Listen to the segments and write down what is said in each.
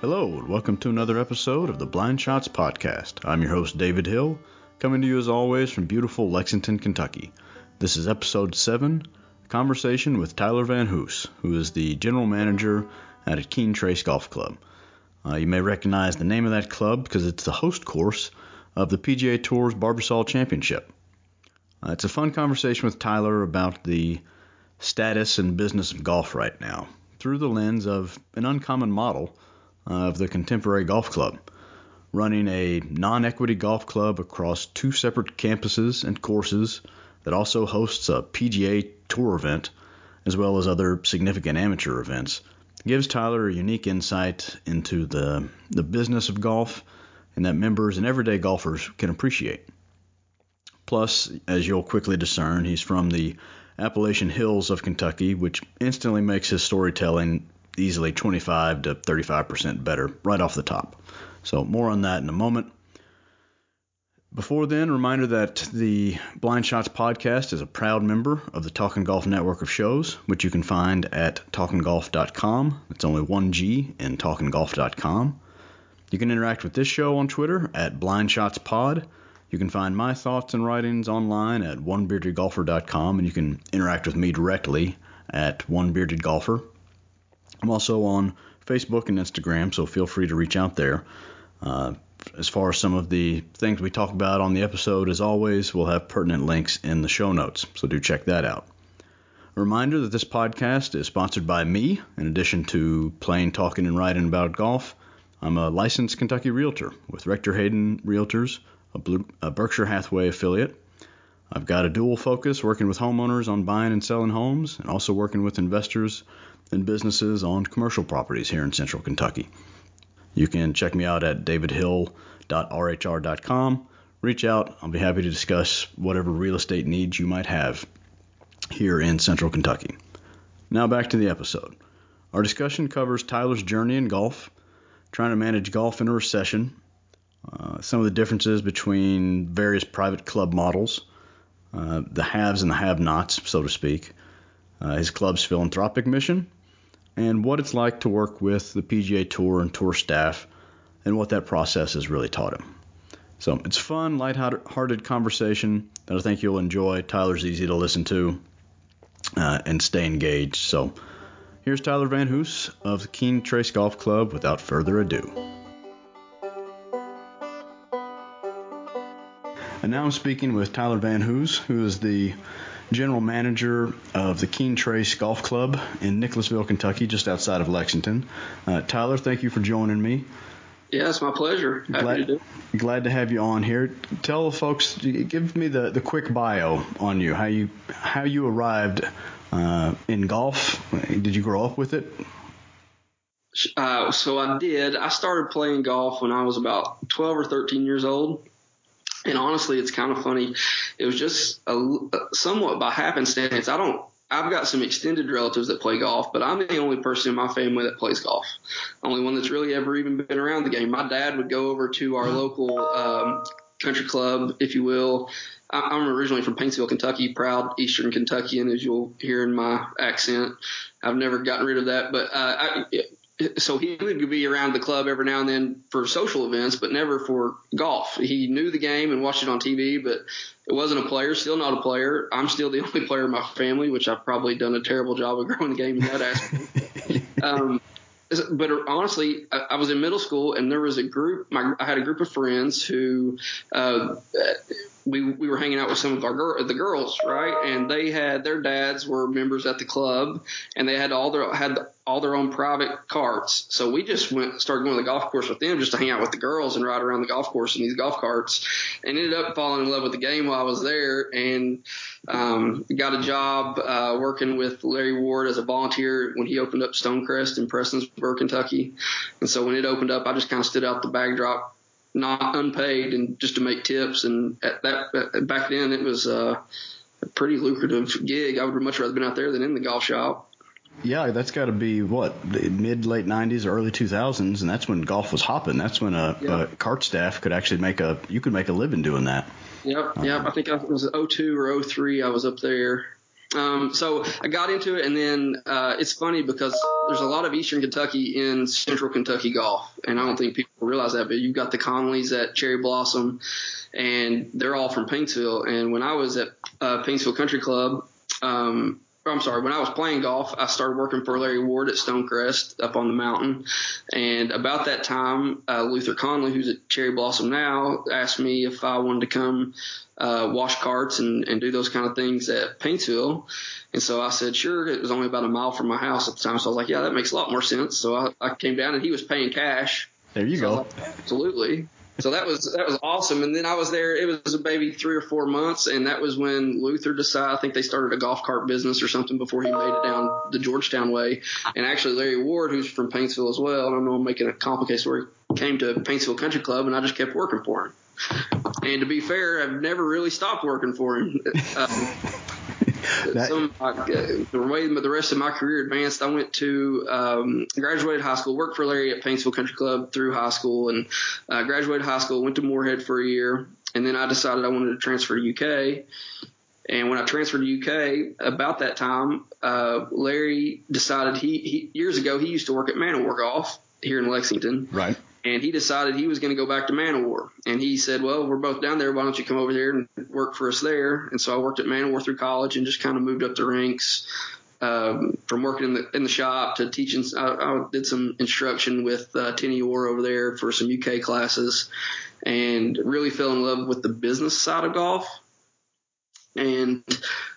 Hello, and welcome to another episode of the Blind Shots Podcast. I'm your host, David Hill, coming to you as always from beautiful Lexington, Kentucky. This is episode 7, a conversation with Tyler Van Hoose, who is the general manager at Keene Trace Golf Club. Uh, you may recognize the name of that club because it's the host course of the PGA Tour's Barbasol Championship. Uh, it's a fun conversation with Tyler about the status and business of golf right now through the lens of an uncommon model of the Contemporary Golf Club, running a non equity golf club across two separate campuses and courses that also hosts a PGA Tour event, as well as other significant amateur events. gives Tyler a unique insight into the, the business of golf and that members and everyday golfers can appreciate. Plus, as you'll quickly discern, he's from the Appalachian Hills of Kentucky, which instantly makes his storytelling easily 25 to 35% better right off the top. So, more on that in a moment. Before then, reminder that the Blind Shots podcast is a proud member of the Talking Golf network of shows, which you can find at talkinggolf.com. It's only one G in talkinggolf.com. You can interact with this show on Twitter at BlindShotsPod. You can find my thoughts and writings online at onebeardedgolfer.com, and you can interact with me directly at onebeardedgolfer. I'm also on Facebook and Instagram, so feel free to reach out there. Uh, as far as some of the things we talk about on the episode, as always, we'll have pertinent links in the show notes, so do check that out. A reminder that this podcast is sponsored by me, in addition to plain talking and writing about golf. I'm a licensed Kentucky realtor with Rector Hayden Realtors, a, Blue, a Berkshire Hathaway affiliate. I've got a dual focus working with homeowners on buying and selling homes and also working with investors and businesses on commercial properties here in central Kentucky. You can check me out at davidhill.rhr.com. Reach out. I'll be happy to discuss whatever real estate needs you might have here in central Kentucky. Now back to the episode. Our discussion covers Tyler's journey in golf, trying to manage golf in a recession, uh, some of the differences between various private club models, uh, the haves and the have nots, so to speak, uh, his club's philanthropic mission, and what it's like to work with the PGA Tour and tour staff and what that process has really taught him. So it's fun, light-hearted conversation that I think you'll enjoy. Tyler's easy to listen to uh, and stay engaged. So here's Tyler Van Hoose of the Keene Trace Golf Club without further ado. And now I'm speaking with Tyler Van Hoose, who is the general manager of the Keene Trace Golf Club in Nicholasville, Kentucky, just outside of Lexington. Uh, Tyler, thank you for joining me. Yeah, it's my pleasure. Happy glad, to do. Glad to have you on here. Tell folks, give me the, the quick bio on you. How you how you arrived uh, in golf? Did you grow up with it? Uh, so I did. I started playing golf when I was about 12 or 13 years old. And honestly, it's kind of funny. It was just a, somewhat by happenstance. I don't. I've got some extended relatives that play golf, but I'm the only person in my family that plays golf. Only one that's really ever even been around the game. My dad would go over to our local um, country club, if you will. I'm originally from Paintsville, Kentucky, proud Eastern Kentuckian, as you'll hear in my accent. I've never gotten rid of that, but uh, I, so he would be around the club every now and then for social events, but never for golf. He knew the game and watched it on TV, but it wasn't a player. Still not a player. I'm still the only player in my family, which I've probably done a terrible job of growing the game in that aspect. um, but honestly, I, was in middle school and there was a group. My, I had a group of friends who uh, we we were hanging out with some of our the girls, right? And they had their dads were members at the club, and they had all their had all their own private carts. So we just went started going to the golf course with them just to hang out with the girls and ride around the golf course in these golf carts, and ended up falling in love with the game while I was there, and um, got a job uh, working with Larry Ward as a volunteer when he opened up Stonecrest in Prestonsburg, Kentucky. And so when it opened up, I just kind of stood out the backdrop not unpaid and just to make tips. And at that back then, it was uh, a pretty lucrative gig. I would much rather been out there than in the golf shop. Yeah, that's got to be what mid late '90s, or early 2000s, and that's when golf was hopping. That's when a, a cart staff could actually make a you could make a living doing that. Yep, um, yep. I think I was 02 or 03. I was up there. Um, so I got into it, and then uh, it's funny because there's a lot of Eastern Kentucky in Central Kentucky golf, and I don't think people realize that. But you've got the Conleys at Cherry Blossom, and they're all from Paintsville. And when I was at uh, Paintsville Country Club, um, I'm sorry, when I was playing golf, I started working for Larry Ward at Stonecrest up on the mountain. And about that time, uh, Luther Conley, who's at Cherry Blossom now, asked me if I wanted to come uh, wash carts and, and do those kind of things at Paintsville. And so I said, sure. It was only about a mile from my house at the time. So I was like, yeah, that makes a lot more sense. So I, I came down and he was paying cash. There you so go. Like, Absolutely. So that was that was awesome. And then I was there. It was maybe three or four months, and that was when Luther decided. I think they started a golf cart business or something before he made it down the Georgetown way. And actually, Larry Ward, who's from Paintsville as well, I know I'm making a complicated story, came to Paintsville Country Club, and I just kept working for him. And to be fair, I've never really stopped working for him. Um, That- some the way the rest of my career advanced, I went to um, graduated high school, worked for Larry at Paintsville Country Club through high school, and uh, graduated high school, went to Morehead for a year, and then I decided I wanted to transfer to UK. And when I transferred to UK, about that time, uh, Larry decided he, he years ago he used to work at Manowar Golf here in Lexington, Right. And he decided he was going to go back to Manowar. And he said, "Well, we're both down there. Why don't you come over here and work for us there?" And so I worked at Manowar through college and just kind of moved up the ranks um, from working in the in the shop to teaching. I, I did some instruction with uh, Tinny Orr over there for some UK classes, and really fell in love with the business side of golf. And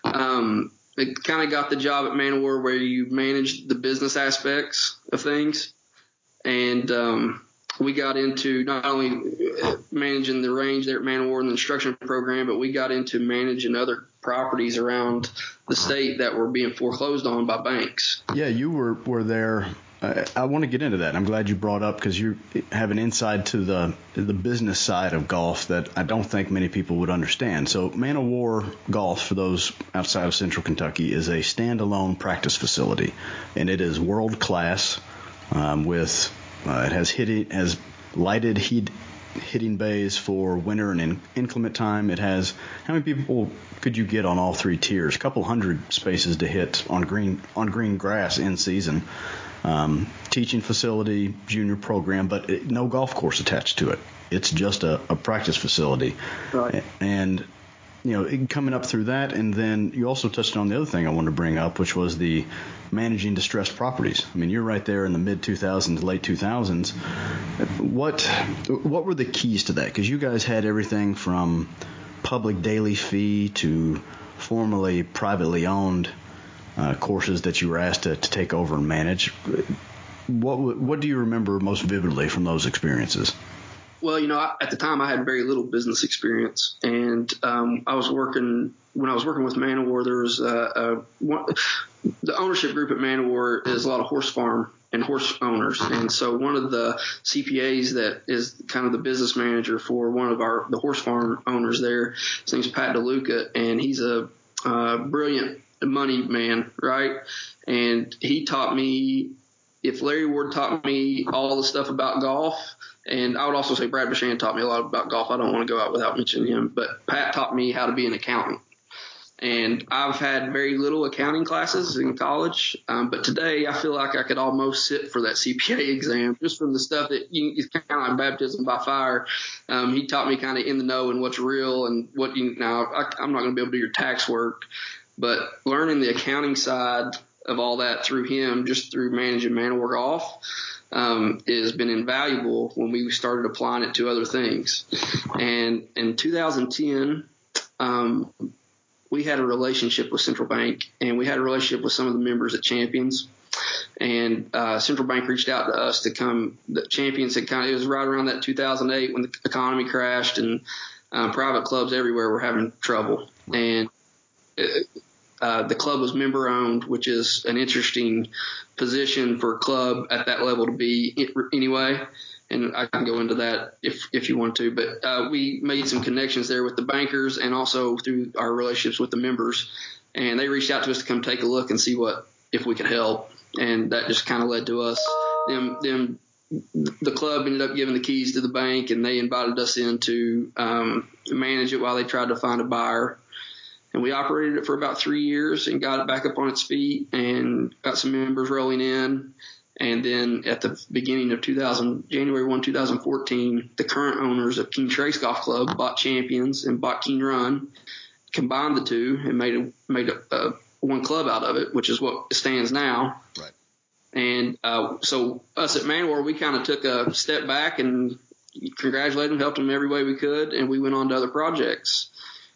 um, it kind of got the job at Manowar where you manage the business aspects of things, and um, we got into not only managing the range there at Manowar and the instruction program, but we got into managing other properties around the state that were being foreclosed on by banks. Yeah, you were were there. I, I want to get into that. I'm glad you brought up because you have an insight to the the business side of golf that I don't think many people would understand. So, Man of War Golf, for those outside of Central Kentucky, is a standalone practice facility, and it is world class. Um, with uh, it has hitting has lighted heat hitting bays for winter and in, inclement time. It has how many people could you get on all three tiers? A couple hundred spaces to hit on green on green grass in season. Um, teaching facility, junior program, but it, no golf course attached to it. It's just a, a practice facility. Right. And you know, coming up through that, and then you also touched on the other thing I wanted to bring up, which was the managing distressed properties. I mean, you're right there in the mid 2000s, late 2000s. What what were the keys to that? Because you guys had everything from public daily fee to formerly privately owned uh, courses that you were asked to, to take over and manage. What what do you remember most vividly from those experiences? Well, you know, I, at the time I had very little business experience, and um, I was working when I was working with Manowar. There was uh, uh, one, the ownership group at Manowar is a lot of horse farm and horse owners, and so one of the CPAs that is kind of the business manager for one of our the horse farm owners there. His name's Pat DeLuca, and he's a uh, brilliant money man, right? And he taught me if Larry Ward taught me all the stuff about golf, and I would also say Brad Bashan taught me a lot about golf. I don't want to go out without mentioning him, but Pat taught me how to be an accountant. And I've had very little accounting classes in college, um, but today I feel like I could almost sit for that CPA exam just from the stuff that you, it's kind of like baptism by fire. Um, he taught me kind of in the know and what's real and what you now. I, I'm not going to be able to do your tax work, but learning the accounting side of all that through him, just through managing Manowar Golf, um, has been invaluable when we started applying it to other things. And in 2010, um, we had a relationship with Central Bank, and we had a relationship with some of the members at Champions. And uh, Central Bank reached out to us to come. The Champions had kind of it was right around that 2008 when the economy crashed, and uh, private clubs everywhere were having trouble. And uh, the club was member owned, which is an interesting position for a club at that level to be anyway. And I can go into that if if you want to. But uh, we made some connections there with the bankers and also through our relationships with the members. And they reached out to us to come take a look and see what if we could help. And that just kind of led to us them them the club ended up giving the keys to the bank and they invited us in to um, manage it while they tried to find a buyer and we operated it for about three years and got it back up on its feet and got some members rolling in. And then at the beginning of 2000, January 1, 2014, the current owners of Keene Trace Golf Club bought Champions and bought Keene Run, combined the two and made a, made a, a one club out of it, which is what stands now. Right. And uh, so us at Manwar, we kind of took a step back and congratulated them, helped them every way we could, and we went on to other projects.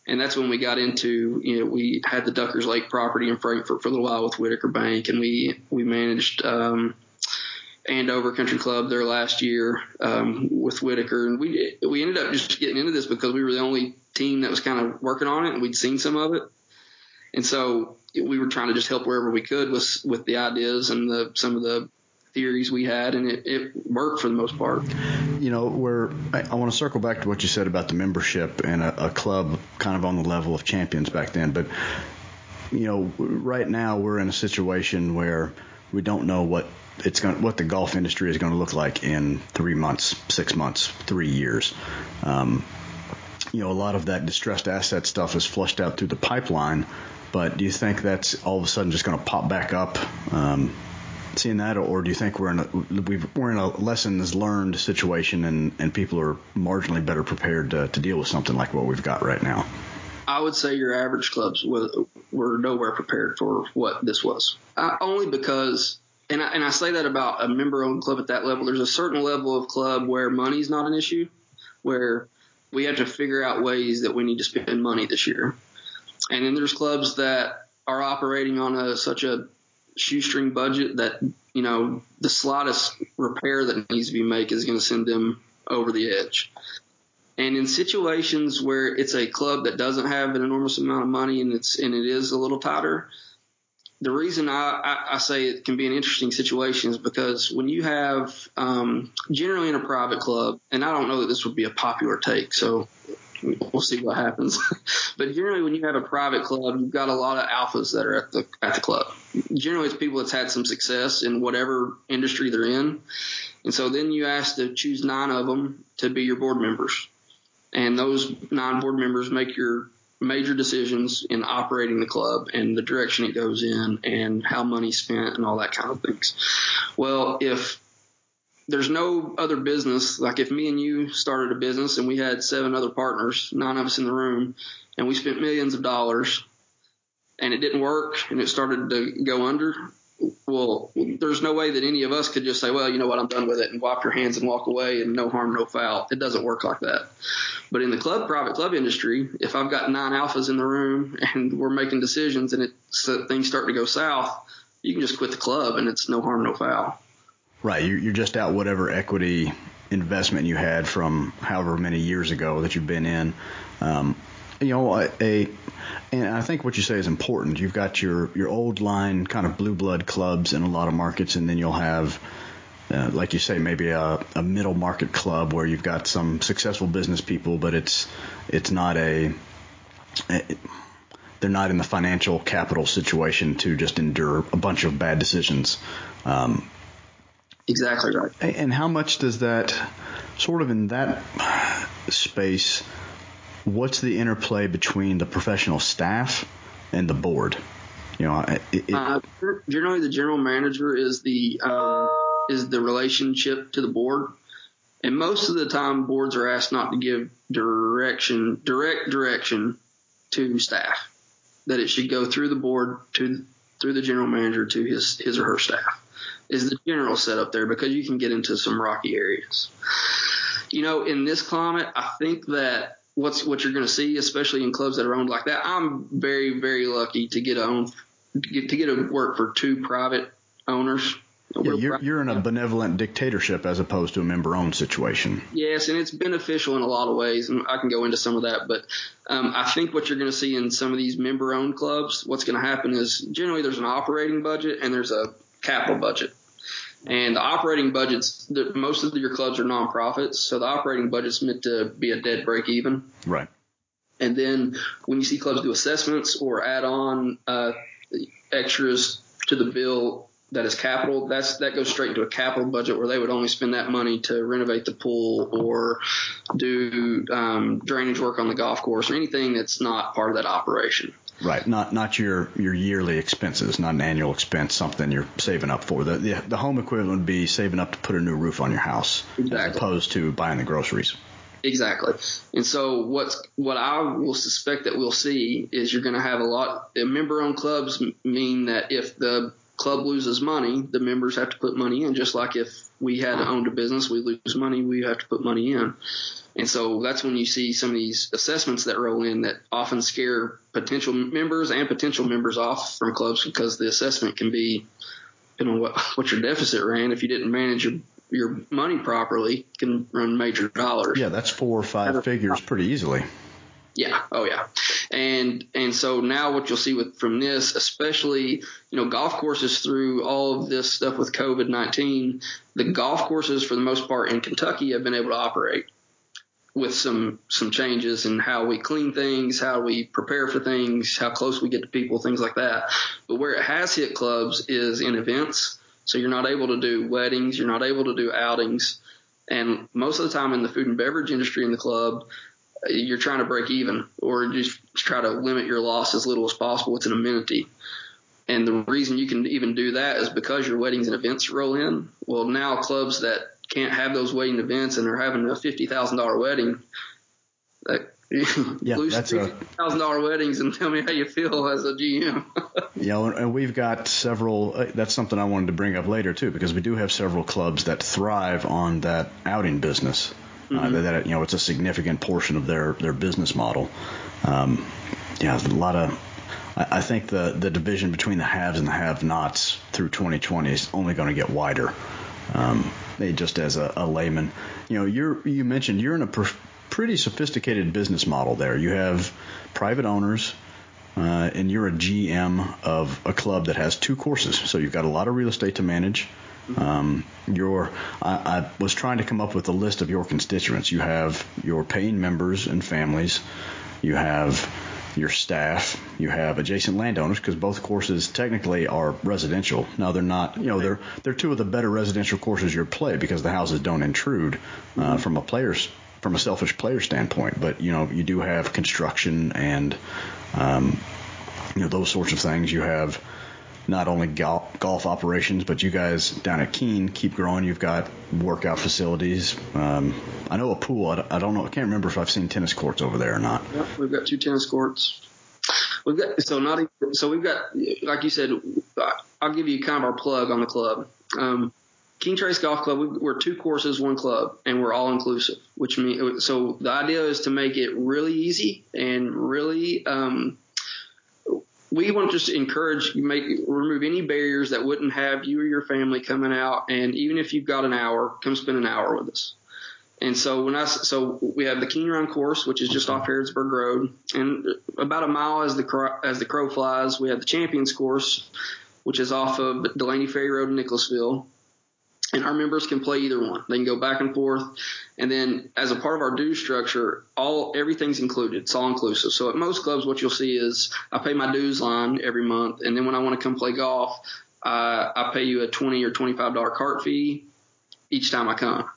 And that's when we got into, you know, we had the Duckers Lake property in Frankfort for a little while with Whitaker Bank, and we we managed um, Andover Country Club there last year um, with Whitaker, and we we ended up just getting into this because we were the only team that was kind of working on it, and we'd seen some of it, and so we were trying to just help wherever we could with with the ideas and the some of the theories we had, and it, it worked for the most part. You know, where I, I want to circle back to what you said about the membership and a, a club kind of on the level of champions back then, but you know, right now we're in a situation where we don't know what it's going what the golf industry is going to look like in three months, six months, three years. Um, you know, a lot of that distressed asset stuff is flushed out through the pipeline, but do you think that's all of a sudden just going to pop back up? Um, seeing that, or do you think we're in a we are in a lessons learned situation, and and people are marginally better prepared to, to deal with something like what we've got right now? I would say your average clubs were, nowhere prepared for what this was. Only because, and I, and I say that about a member owned club at that level. There's a certain level of club where money's not an issue, where we have to figure out ways that we need to spend money this year. And then there's clubs that are operating on a such a shoestring budget that you know the slightest repair that needs to be made is going to send them over the edge. And in situations where it's a club that doesn't have an enormous amount of money and it's and it is a little tighter, the reason I, I, I say it can be an interesting situation is because when you have um, generally in a private club, and I don't know that this would be a popular take, so we'll see what happens. but generally, when you have a private club, you've got a lot of alphas that are at the at the club. Generally, it's people that's had some success in whatever industry they're in, and so then you ask to choose nine of them to be your board members, and those nine board members make your major decisions in operating the club and the direction it goes in and how money's spent and all that kind of things. Well, if there's no other business. Like if me and you started a business and we had seven other partners, nine of us in the room, and we spent millions of dollars and it didn't work and it started to go under, well, there's no way that any of us could just say, well, you know what, I'm done with it and wipe your hands and walk away and no harm, no foul. It doesn't work like that. But in the club, private club industry, if I've got nine alphas in the room and we're making decisions and it, so things start to go south, you can just quit the club and it's no harm, no foul. Right. You're just out whatever equity investment you had from however many years ago that you've been in. Um, you know, a, a, and I think what you say is important. You've got your your old line kind of blue blood clubs in a lot of markets, and then you'll have. Uh, like you say, maybe a, a middle market club where you've got some successful business people, but it's it's not a, a they're not in the financial capital situation to just endure a bunch of bad decisions. Um, Exactly right. And how much does that sort of in that space? What's the interplay between the professional staff and the board? You know, it, it, uh, generally the general manager is the um, is the relationship to the board, and most of the time boards are asked not to give direction, direct direction to staff. That it should go through the board to through the general manager to his his or her staff is the general setup there because you can get into some rocky areas. You know, in this climate, I think that what's what you're going to see, especially in clubs that are owned like that. I'm very very lucky to get a own to get to get a work for two private owners. Yeah, you're, you're in a benevolent dictatorship as opposed to a member owned situation. Yes, and it's beneficial in a lot of ways, and I can go into some of that. But um, I think what you're going to see in some of these member owned clubs, what's going to happen is generally there's an operating budget and there's a capital budget. And the operating budgets, the, most of your clubs are nonprofits, so the operating budget's meant to be a dead break even. Right. And then when you see clubs do assessments or add on uh, extras to the bill that is capital, that's that goes straight into a capital budget where they would only spend that money to renovate the pool or do um, drainage work on the golf course or anything that's not part of that operation. Right, not not your your yearly expenses, not an annual expense, something you're saving up for. The the, the home equivalent would be saving up to put a new roof on your house, exactly. as opposed to buying the groceries. Exactly. And so what's what I will suspect that we'll see is you're going to have a lot. Member-owned clubs mean that if the club loses money, the members have to put money in. Just like if we had owned a business, we lose money, we have to put money in. And so that's when you see some of these assessments that roll in that often scare potential members and potential members off from clubs because the assessment can be, you know, what, what your deficit ran if you didn't manage your your money properly can run major dollars. Yeah, that's four or five figures pretty easily. Yeah. Oh yeah. And and so now what you'll see with from this, especially you know golf courses through all of this stuff with COVID nineteen, the golf courses for the most part in Kentucky have been able to operate with some some changes in how we clean things, how we prepare for things, how close we get to people, things like that. But where it has hit clubs is in events so you're not able to do weddings, you're not able to do outings. And most of the time in the food and beverage industry in the club, you're trying to break even or just try to limit your loss as little as possible. It's an amenity. And the reason you can even do that is because your weddings and events roll in. Well, now clubs that can't have those wedding events and they're having a $50,000 wedding, that yeah, lose that's a thousand dollar weddings and tell me how you feel as a GM. yeah, and we've got several. Uh, that's something I wanted to bring up later too, because we do have several clubs that thrive on that outing business. Uh, mm-hmm. Uh, that you know, it's a significant portion of their their business model. Um, yeah, a lot of. I, I think the the division between the haves and the have-nots through 2020 is only going to get wider. Um, just as a, a, layman, you know, you're you mentioned you're in a pretty sophisticated business model there. You have private owners, uh, and you're a GM of a club that has two courses. So you've got a lot of real estate to manage. Um, your, I, I was trying to come up with a list of your constituents. You have your paying members and families. You have your staff. You have adjacent landowners because both courses technically are residential. Now they're not, you know, they're they're two of the better residential courses you play because the houses don't intrude uh, from a player's from a selfish player standpoint. But you know, you do have construction and um, you know those sorts of things. You have not only golf, golf operations, but you guys down at Keene keep growing. You've got workout facilities. Um, I know a pool. I, I, don't know. I can't remember if I've seen tennis courts over there or not. Yep, we've got two tennis courts. We've got so not even, so we've got like you said. I'll give you kind of our plug on the club. Um, Keene Trace Golf Club, we're two courses, one club, and we're all inclusive. Which means, so the idea is to make it really easy and really. Um, we want to just encourage you make remove any barriers that wouldn't have you or your family coming out, and even if you've got an hour, come spend an hour with us. And so when I so we have the Keene Run course, which is just off Harrodsburg Road, and about a mile as the as the crow flies, we have the Champions course, which is off of Delaney Ferry Road in Nicholasville and our members can play either one. They can go back and forth. And then as a part of our dues structure, all everything's included. It's all inclusive. So at most clubs, what you'll see is I pay my dues line every month, and then when I want to come play golf, uh, I pay you a twenty or twenty five dollar cart fee each time I come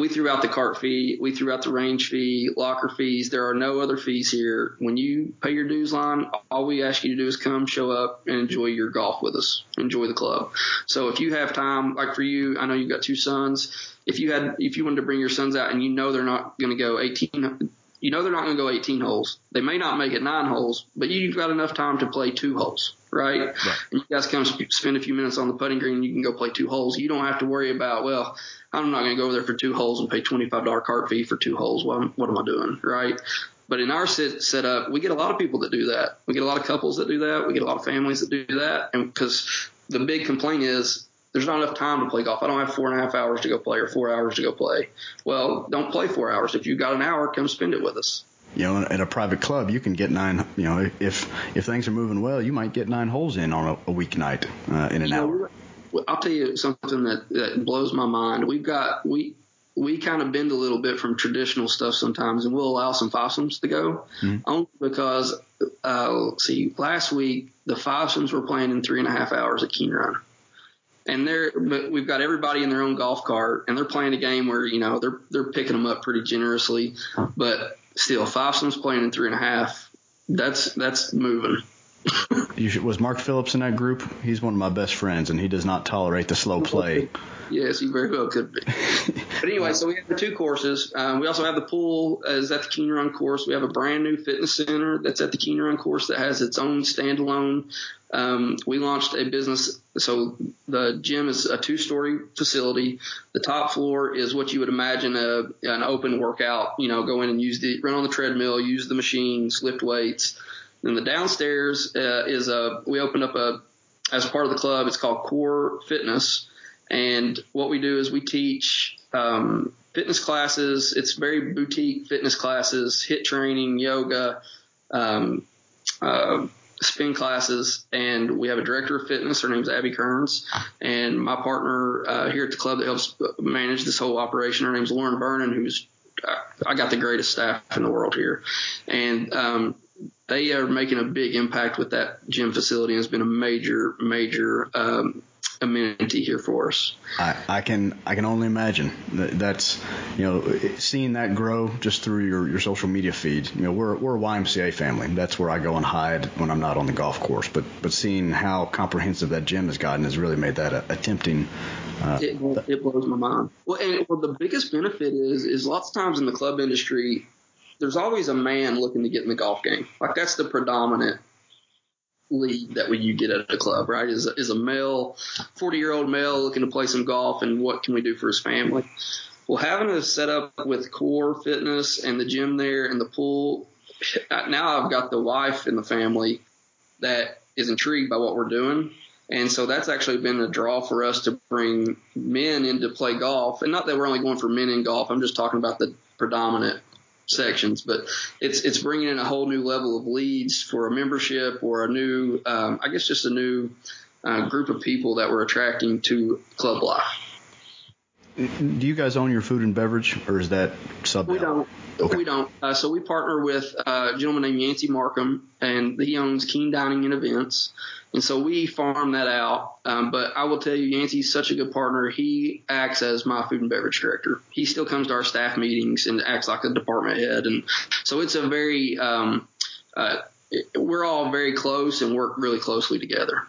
we threw out the cart fee, we threw out the range fee, locker fees. There are no other fees here. When you pay your dues line, all we ask you to do is come, show up, and enjoy your golf with us. Enjoy the club. So if you have time, like for you, I know you've got two sons. If you had, if you wanted to bring your sons out and you know they're not going to go 18, you know they're not going to go 18 holes. They may not make it nine holes, but you've got enough time to play two holes, right? right. And you guys come spend a few minutes on the putting green, and you can go play two holes. You don't have to worry about well I'm not going to go over there for two holes and pay $25 cart fee for two holes. What, what am I doing? Right. But in our set, setup, we get a lot of people that do that. We get a lot of couples that do that. We get a lot of families that do that. And because the big complaint is there's not enough time to play golf. I don't have four and a half hours to go play or four hours to go play. Well, don't play four hours. If you've got an hour, come spend it with us. You know, at a private club, you can get nine. You know, if if things are moving well, you might get nine holes in on a, a weeknight uh, in an hour. I'll tell you something that, that blows my mind. We've got we we kind of bend a little bit from traditional stuff sometimes, and we'll allow some foursomes to go, mm-hmm. only because uh, see last week the foursomes were playing in three and a half hours at Keene Run. And they're, but we've got everybody in their own golf cart, and they're playing a game where you know they're they're picking them up pretty generously, but still foursomes playing in three and a half that's that's moving. should, was Mark Phillips in that group? He's one of my best friends, and he does not tolerate the slow play. Yes, he very well could be. but anyway, so we have the two courses. Um, we also have the pool is at the Keeney Run course. We have a brand new fitness center that's at the Keeney Run course that has its own standalone. Um, we launched a business. So the gym is a two-story facility. The top floor is what you would imagine a, an open workout. You know, go in and use the run on the treadmill, use the machines, lift weights. Then the downstairs uh, is a we opened up a as part of the club. It's called Core Fitness and what we do is we teach um, fitness classes. It's very boutique fitness classes, HIIT training, yoga, um, uh, spin classes, and we have a director of fitness. Her name's Abby Kearns, and my partner uh, here at the club that helps manage this whole operation. Her name's Lauren Vernon, who's I got the greatest staff in the world here, and um, they are making a big impact with that gym facility. It's been a major, major um, amenity here for us. I, I can I can only imagine that that's you know seeing that grow just through your, your social media feed. You know we're we're a YMCA family. That's where I go and hide when I'm not on the golf course. But but seeing how comprehensive that gym has gotten has really made that a, a tempting. Uh, it, it blows my mind. Well, and well, the biggest benefit is is lots of times in the club industry, there's always a man looking to get in the golf game. Like that's the predominant lead that you get at a club, right? Is is a male, 40 year old male looking to play some golf and what can we do for his family? Well, having a setup with core fitness and the gym there and the pool, now I've got the wife in the family that is intrigued by what we're doing. And so that's actually been a draw for us to bring men in to play golf. And not that we're only going for men in golf. I'm just talking about the predominant sections, but it's it's bringing in a whole new level of leads for a membership or a new, um, I guess, just a new uh, group of people that we're attracting to club life. Do you guys own your food and beverage, or is that sub? We don't. Okay. We don't. Uh, so we partner with a gentleman named Yancey Markham, and he owns Keene Dining and Events. And so we farm that out. Um, but I will tell you, Yancey's such a good partner. He acts as my food and beverage director. He still comes to our staff meetings and acts like a department head. And so it's a very, um, uh, we're all very close and work really closely together.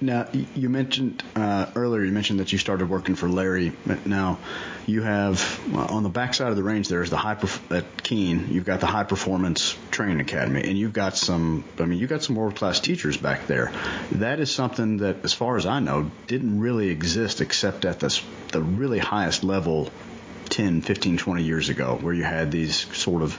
Now, you mentioned uh, earlier, you mentioned that you started working for Larry. Now, you have on the backside of the range there is the high perf- at Keene. You've got the high performance training academy, and you've got some. I mean, you've got some world class teachers back there. That is something that, as far as I know, didn't really exist except at the the really highest level 10, 15, 20 years ago, where you had these sort of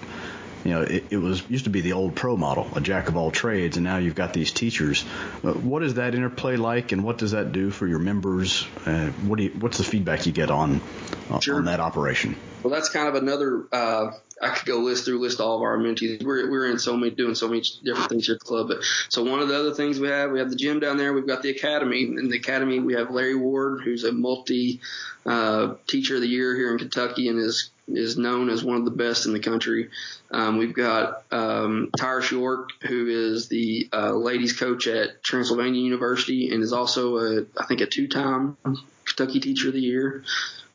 you know, it, it, was used to be the old pro model, a jack of all trades, and now you've got these teachers. Uh, what is that interplay like, and what does that do for your members? Uh, what do you, what's the feedback you get on uh, sure. on that operation? Well, that's kind of another. Uh, I could go list through list all of our amenities. We're we're in so many doing so many different things here at the club. But so one of the other things we have, we have the gym down there. We've got the academy. In the academy, we have Larry Ward, who's a multi uh, teacher of the year here in Kentucky, and is is known as one of the best in the country. Um, we've got um, Tyrus York, who is the uh, ladies coach at Transylvania University and is also a, I think, a two-time Kentucky Teacher of the Year.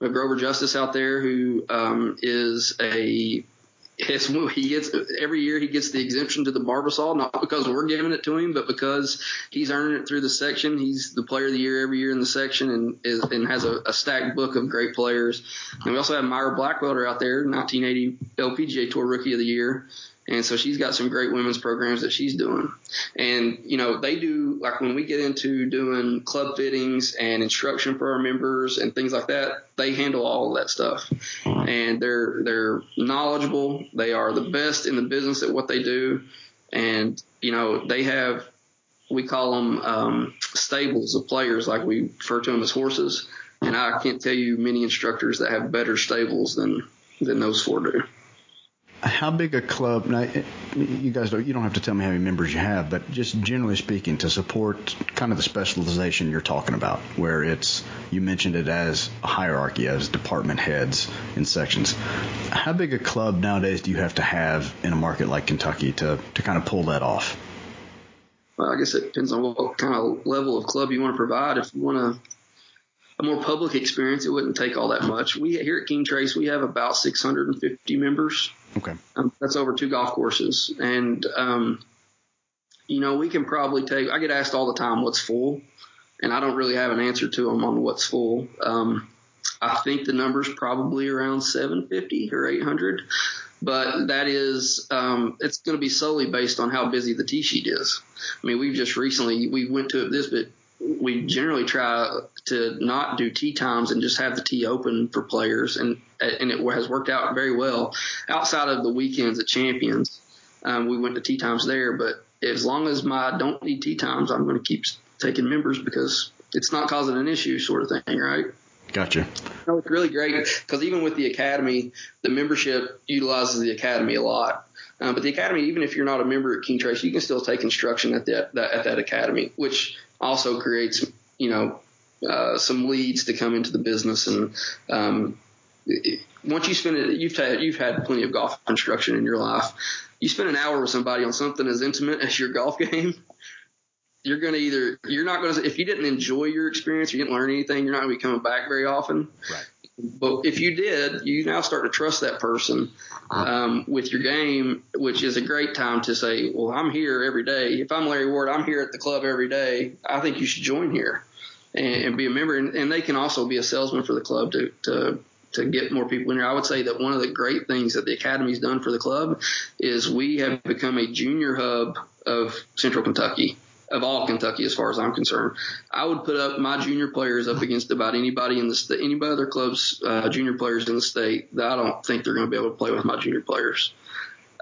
We have Grover Justice out there, who um, is a Yes, he gets every year he gets the exemption to the Barbasol, not because we're giving it to him, but because he's earning it through the section. He's the player of the year every year in the section, and is and has a, a stacked book of great players. And we also have Myra Blackwelder out there, 1980 LPGA Tour Rookie of the Year, and so she's got some great women's programs that she's doing. And, you know, they do, like when we get into doing club fittings and instruction for our members and things like that, they handle all of that stuff. And they're, they're knowledgeable. They are the best in the business at what they do. And, you know, they have, we call them, um, stables of players, like we refer to them as horses. And I can't tell you many instructors that have better stables than, than those four do how big a club? Now, you guys don't. You don't have to tell me how many members you have, but just generally speaking, to support kind of the specialization you're talking about, where it's you mentioned it as a hierarchy, as department heads in sections. How big a club nowadays do you have to have in a market like Kentucky to to kind of pull that off? Well, I guess it depends on what kind of level of club you want to provide. If you want to a more public experience, it wouldn't take all that much. We here at Keene Trace, we have about 650 members. Okay. Um, that's over two golf courses, and um, you know we can probably take. I get asked all the time what's full, and I don't really have an answer to them on what's full. Um, I think the number's probably around 750 or 800, but that is um, it's going to be solely based on how busy the tee sheet is. I mean, we've just recently we went to this, but we generally try to not do tee times and just have the tee open for players, and and it has worked out very well. Outside of the weekends at Champions, um, we went to tee times there, but as long as my don't need tee times, I'm going to keep taking members because it's not causing an issue, sort of thing, right? Gotcha. No, it's really great because even with the academy, the membership utilizes the academy a lot. Um, but the academy, even if you're not a member at Keene Trace, you can still take instruction at that, that at that academy, which also creates you know uh, some leads to come into the business. And um, once you spend it, you've had you've had plenty of golf instruction in your life. You spend an hour with somebody on something as intimate as your golf game. You're going to either you're not going to if you didn't enjoy your experience, or you didn't learn anything, you're not going to be coming back very often. Right. But if you did, you now start to trust that person um, with your game, which is a great time to say, "Well, I'm here every day. If I'm Larry Ward, I'm here at the club every day. I think you should join here and, and be a member." And, and they can also be a salesman for the club to to to get more people in here. I would say that one of the great things that the academy's done for the club is we have become a junior hub of Central Kentucky of all Kentucky, as far as I'm concerned. I would put up my junior players up against about anybody in the state, anybody other clubs, uh, junior players in the state. That I don't think they're going to be able to play with my junior players.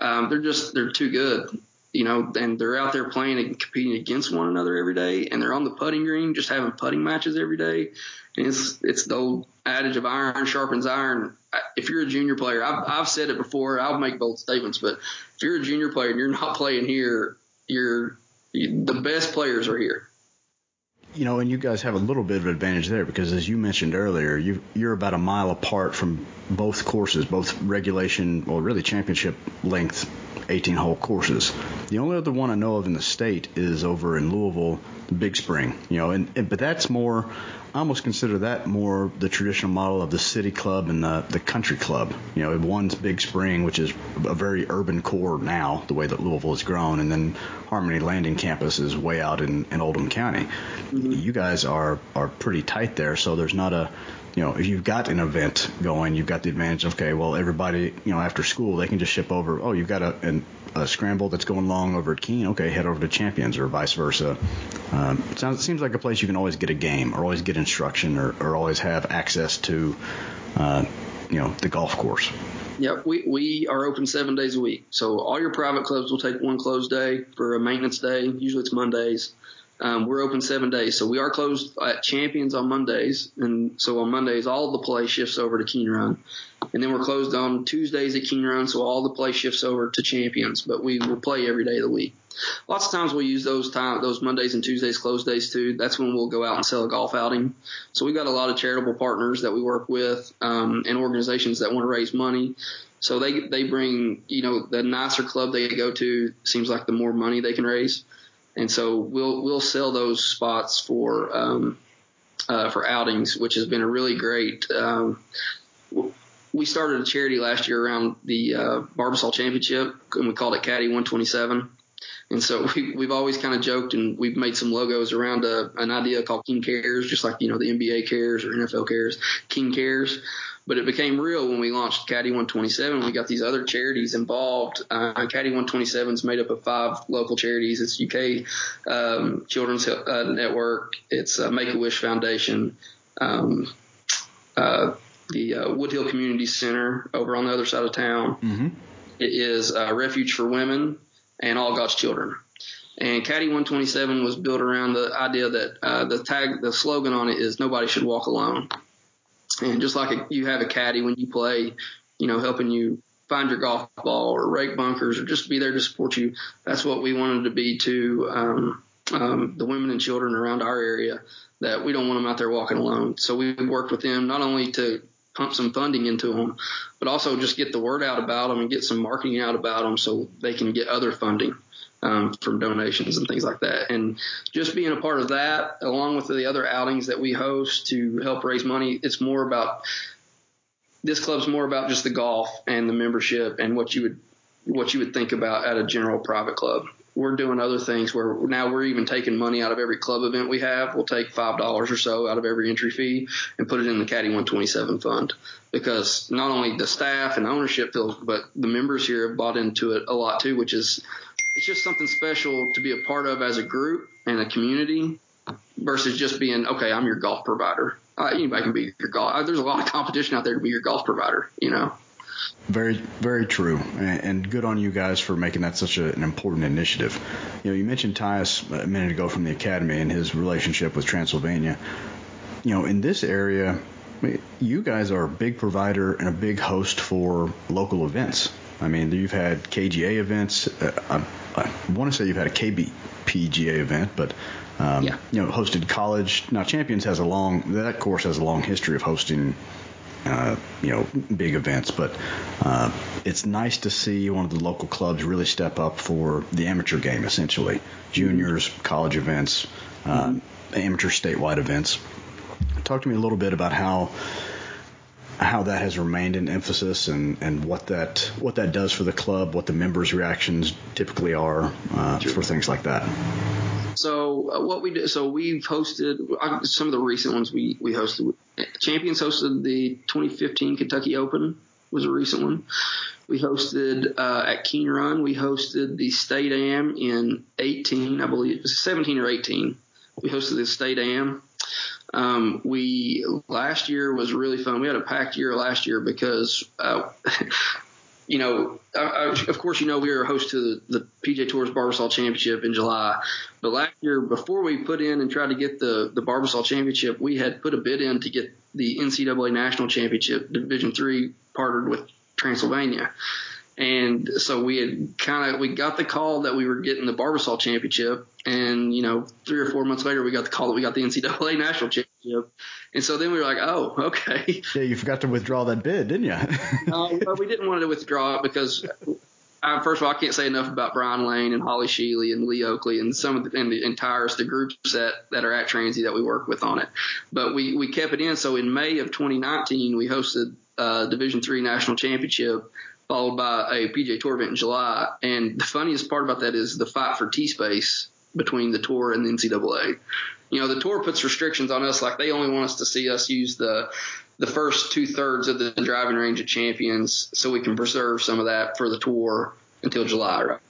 Um, they're just they're too good, you know, and they're out there playing and competing against one another every day, and they're on the putting green, just having putting matches every day. And it's it's the old adage of iron sharpens iron. If you're a junior player, I've, I've said it before. I'll make bold statements, but if you're a junior player and you're not playing here, you're the best players are here. You know, and you guys have a little bit of advantage there because, as you mentioned earlier, you you're about a mile apart from both courses, both regulation or really championship length 18 hole courses. The only other one I know of in the state is over in Louisville, Big Spring. You know, and, and but that's more I almost consider that more the traditional model of the city club and the, the country club. You know, one's Big Spring, which is a very urban core now, the way that Louisville has grown, and then Harmony Landing campus is way out in, in Oldham County. Mm-hmm. You guys are are pretty tight there, so there's not a you know, if you've got an event going, you've got the advantage. Of, okay, well, everybody, you know, after school, they can just ship over. Oh, you've got a, an, a scramble that's going long over at Keene. Okay, head over to Champions or vice versa. Um, it, sounds, it seems like a place you can always get a game or always get instruction or, or always have access to, uh, you know, the golf course. Yep, we, we are open seven days a week. So all your private clubs will take one closed day for a maintenance day. Usually it's Mondays. Um, we're open seven days, so we are closed at Champions on Mondays, and so on Mondays all the play shifts over to Keene Run, and then we're closed on Tuesdays at Keene Run, so all the play shifts over to Champions. But we will play every day of the week. Lots of times we'll use those time those Mondays and Tuesdays closed days too. That's when we'll go out and sell a golf outing. So we've got a lot of charitable partners that we work with um, and organizations that want to raise money. So they they bring you know the nicer club they go to seems like the more money they can raise and so we'll we'll sell those spots for um, uh, for outings, which has been a really great. Um, we started a charity last year around the uh, Barbasol Championship, and we called it Caddy 127. And so we, we've always kind of joked, and we've made some logos around a, an idea called King Cares, just like you know the NBA cares or NFL cares, King Cares. But it became real when we launched Caddy 127. We got these other charities involved. Uh, Caddy 127 is made up of five local charities. It's UK um, Children's uh, Network. It's uh, Make a Wish Foundation. Um, uh, the uh, Woodhill Community Center over on the other side of town. Mm-hmm. It is uh, Refuge for Women and All God's Children. And Caddy 127 was built around the idea that uh, the tag, the slogan on it is "Nobody should walk alone." And just like a, you have a caddy when you play, you know, helping you find your golf ball or rake bunkers or just be there to support you. That's what we wanted to be to um, um, the women and children around our area. That we don't want them out there walking alone. So we worked with them not only to pump some funding into them, but also just get the word out about them and get some marketing out about them so they can get other funding. Um, from donations and things like that. And just being a part of that, along with the other outings that we host to help raise money, it's more about this club's more about just the golf and the membership and what you would what you would think about at a general private club. We're doing other things where now we're even taking money out of every club event we have. We'll take five dollars or so out of every entry fee and put it in the Caddy 127 fund because not only the staff and ownership feels, but the members here have bought into it a lot too, which is it's just something special to be a part of as a group and a community versus just being okay. I'm your golf provider. Uh, anybody can be your golf. Uh, there's a lot of competition out there to be your golf provider. You know. Very, very true, and good on you guys for making that such a, an important initiative. You know, you mentioned Tyus a minute ago from the academy and his relationship with Transylvania. You know, in this area, you guys are a big provider and a big host for local events. I mean, you've had KGA events. Uh, I, want to say you've had a KBPGA event, but um, yeah. you know, hosted college. Now, Champions has a long that course has a long history of hosting. Uh, you know, big events, but uh, it's nice to see one of the local clubs really step up for the amateur game, essentially juniors, college events, mm-hmm. amateur statewide events. Talk to me a little bit about how how that has remained in emphasis and, and what that what that does for the club, what the members' reactions typically are uh, for things like that. So uh, what we did, so we've hosted uh, some of the recent ones we we hosted. Champions hosted the 2015 Kentucky Open was a recent one. We hosted uh, at Keene Run. We hosted the State Am in 18, I believe, 17 or 18. We hosted the State Am. Um, we last year was really fun. We had a packed year last year because, uh, you know, I, I, of course, you know, we were host to the, the PGA Tours Barbasol Championship in July. But last year, before we put in and tried to get the the Barbasol Championship, we had put a bid in to get the NCAA National Championship Division Three partnered with Transylvania. And so we had kind of we got the call that we were getting the Barbasol Championship, and you know three or four months later we got the call that we got the NCAA National Championship, and so then we were like, oh, okay. Yeah, you forgot to withdraw that bid, didn't you? uh, well, we didn't want to withdraw it because uh, first of all, I can't say enough about Brian Lane and Holly Sheely and Lee Oakley and some of the, and the entire the groups that, that are at Transy that we work with on it. But we, we kept it in. So in May of 2019, we hosted uh, Division Three National Championship followed by a PGA Tour event in July. And the funniest part about that is the fight for T space between the tour and the NCAA. You know, the tour puts restrictions on us, like they only want us to see us use the the first two thirds of the driving range at Champions, so we can preserve some of that for the tour until July. Right?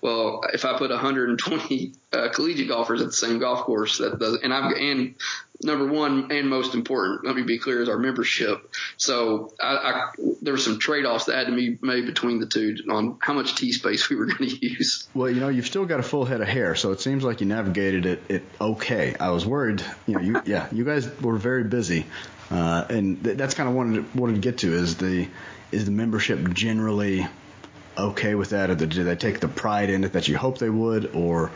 Well, if I put 120 uh, collegiate golfers at the same golf course, that does, and I've and number one and most important, let me be clear, is our membership. So I, I, there were some trade offs that had to be made between the two on how much tee space we were going to use. Well, you know, you've still got a full head of hair, so it seems like you navigated it, it okay. I was worried, you know, you, yeah, you guys were very busy, uh, and th- that's kind of wanted wanted to get to is the is the membership generally okay with that, or do they take the pride in it that you hope they would, or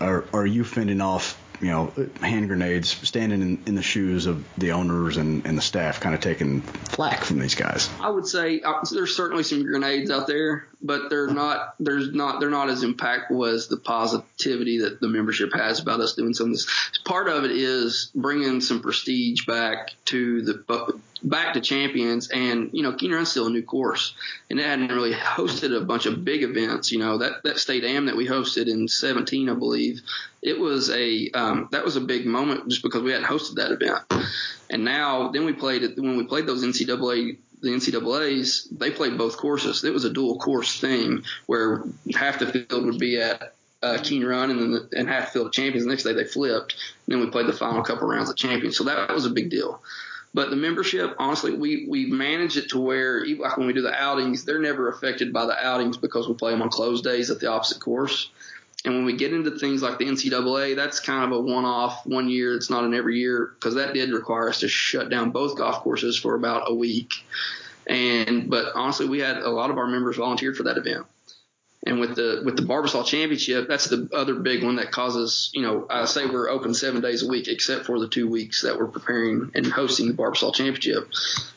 are, are you fending off you know, hand grenades, standing in, in the shoes of the owners and, and the staff, kind of taking flack from these guys. I would say uh, there's certainly some grenades out there, but they're not. There's not. They're not as impactful as the positivity that the membership has about us doing some of this. Part of it is bringing some prestige back to the back to champions, and you know, Keene Run's still a new course, and it hadn't really hosted a bunch of big events. You know, that that state am that we hosted in 17, I believe, it was a um, that was a big moment just because we hadn't hosted that event, and now then we played it when we played those NCAA the NCAA's they played both courses. It was a dual course thing where half the field would be at uh, Keene Run and then the, and half the field at Champions. The next day they flipped, and then we played the final couple rounds at Champions. So that was a big deal. But the membership, honestly, we we manage it to where even like when we do the outings, they're never affected by the outings because we play them on closed days at the opposite course. And when we get into things like the NCAA, that's kind of a one-off, one year. It's not an every year because that did require us to shut down both golf courses for about a week. And but honestly, we had a lot of our members volunteered for that event. And with the with the Barbasol Championship, that's the other big one that causes, you know, I say we're open seven days a week, except for the two weeks that we're preparing and hosting the Barbasol Championship.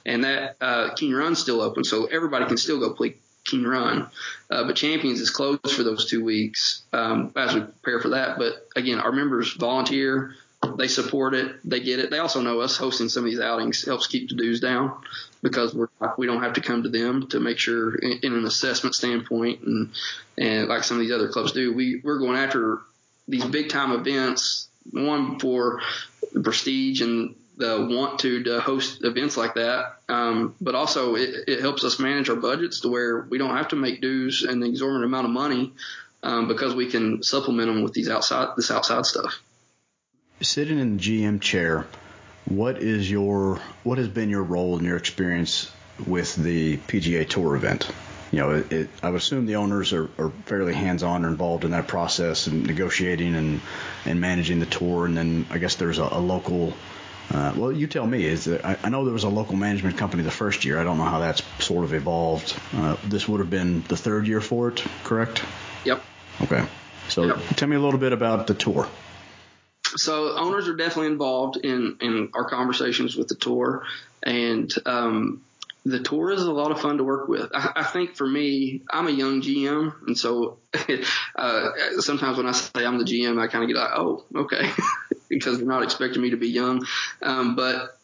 And that uh, Keene Run's still open, so everybody can still go play Keene Run. Uh, but Champions is closed for those two weeks um, as we prepare for that. But again, our members volunteer. They support it. They get it. They also know us hosting some of these outings helps keep the dues down because we're we don't have to come to them to make sure in, in an assessment standpoint and and like some of these other clubs do. We we're going after these big time events. One for the prestige and the want to to host events like that. Um, but also it, it helps us manage our budgets to where we don't have to make dues and an exorbitant amount of money um, because we can supplement them with these outside this outside stuff. Sitting in the GM chair, what is your what has been your role and your experience with the PGA Tour event? You know, it, it, I would assume the owners are, are fairly hands-on or involved in that process and negotiating and and managing the tour, and then I guess there's a, a local uh, well, you tell me. Is there, I, I, know there was a local management company the first year. I don't know how that's sort of evolved. Uh, this would have been the third year for it, correct? Yep. Okay. So yep. tell me a little bit about the tour. So owners are definitely involved in in our conversations with the tour, and um, the tour is a lot of fun to work with. I, I think for me, I'm a young GM, and so uh, sometimes when I say I'm the GM, I kind of get like, oh, okay, because they're not expecting me to be young. Um, but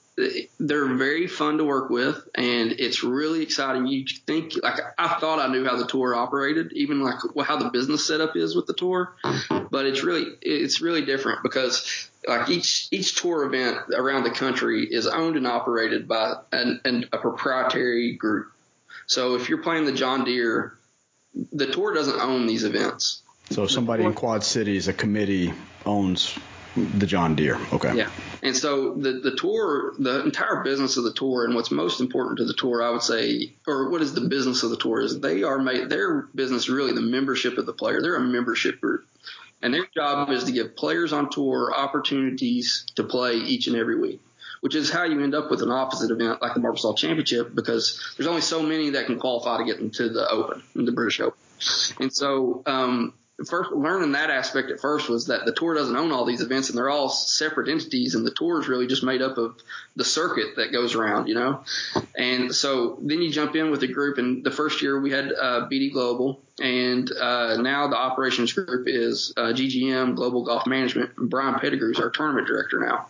they're very fun to work with and it's really exciting. You think like I thought I knew how the tour operated, even like how the business setup is with the tour, but it's really it's really different because like each each tour event around the country is owned and operated by an, an, a proprietary group. So if you're playing the John Deere, the tour doesn't own these events. So if somebody in Quad Cities, a committee owns the John Deere. Okay. Yeah. And so the the tour, the entire business of the tour, and what's most important to the tour, I would say, or what is the business of the tour is they are made their business really the membership of the player. They're a membership group. And their job is to give players on tour opportunities to play each and every week, which is how you end up with an opposite event like the Barbasol Championship because there's only so many that can qualify to get into the Open, the British Open. And so, um, first learning that aspect at first was that the tour doesn't own all these events and they're all separate entities and the tour is really just made up of the circuit that goes around, you know? And so then you jump in with a group and the first year we had, uh, BD Global and, uh, now the operations group is, uh, GGM Global Golf Management. Brian Pettigrew is our tournament director now.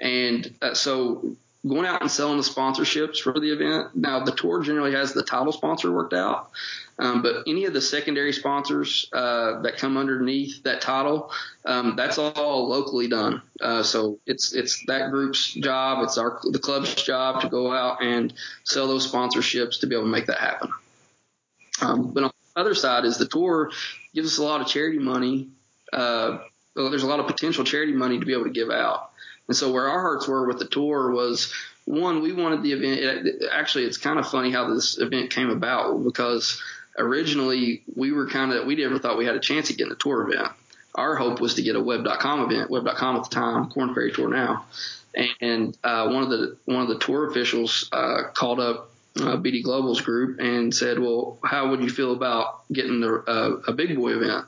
And, uh, so going out and selling the sponsorships for the event. Now the tour generally has the title sponsor worked out. Um, but any of the secondary sponsors uh, that come underneath that title, um, that's all locally done. Uh, so it's it's that group's job, it's our the club's job to go out and sell those sponsorships to be able to make that happen. Um, but on the other side is the tour gives us a lot of charity money. Uh, there's a lot of potential charity money to be able to give out. And so where our hearts were with the tour was one, we wanted the event. Actually, it's kind of funny how this event came about because originally we were kind of we never thought we had a chance at getting a tour event. Our hope was to get a web.com event, web.com at the time, Korn Ferry Tour now. And uh, one of the one of the tour officials uh, called up uh, BD Global's group and said, "Well, how would you feel about getting the, uh, a big boy event?"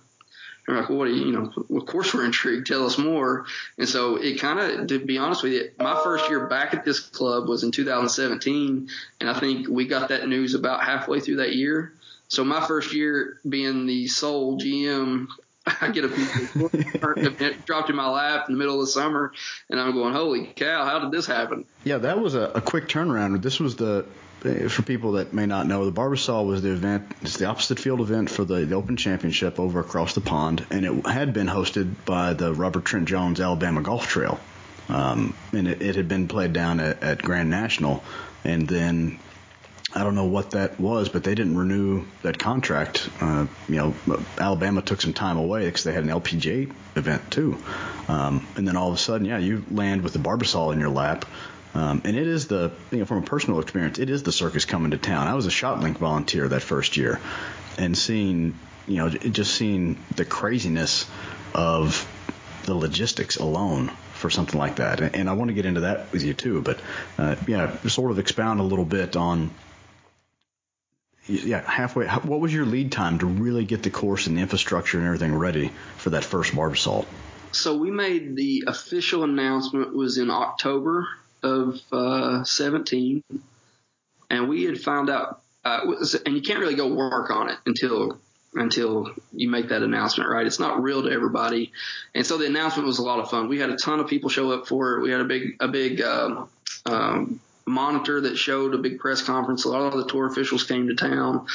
Like, well, what do you, you know, of course we're intrigued. Tell us more. And so it kind of, to be honest with you, my first year back at this club was in 2017. And I think we got that news about halfway through that year. So my first year being the sole GM, I get a dropped in my lap in the middle of the summer, and I'm going, "Holy cow! How did this happen?" Yeah, that was a, a quick turnaround. This was the for people that may not know, the Barbasol was the event. It's the opposite field event for the, the Open Championship over across the pond, and it had been hosted by the Robert Trent Jones Alabama Golf Trail, um, and it, it, had been played down at, at Grand National, and then I don't know what that was, but they didn't renew that contract. Uh, you know, Alabama took some time away because they had an LPGA event too. Um, and then all of a sudden, yeah, you land with the Barbasol in your lap. Um, and it is the, you know, from a personal experience, it is the circus coming to town. I was a ShotLink volunteer that first year, and seeing, you know, just seeing the craziness of the logistics alone for something like that. And, and I want to get into that with you too, but uh, yeah, sort of expound a little bit on yeah, halfway. What was your lead time to really get the course and the infrastructure and everything ready for that first Barbasol? So we made the official announcement was in October of uh, 17, and we had found out uh, and you can't really go work on it until until you make that announcement, right? It's not real to everybody, and so the announcement was a lot of fun. We had a ton of people show up for it. We had a big a big um, um, monitor that showed a big press conference. A lot of the tour officials came to town.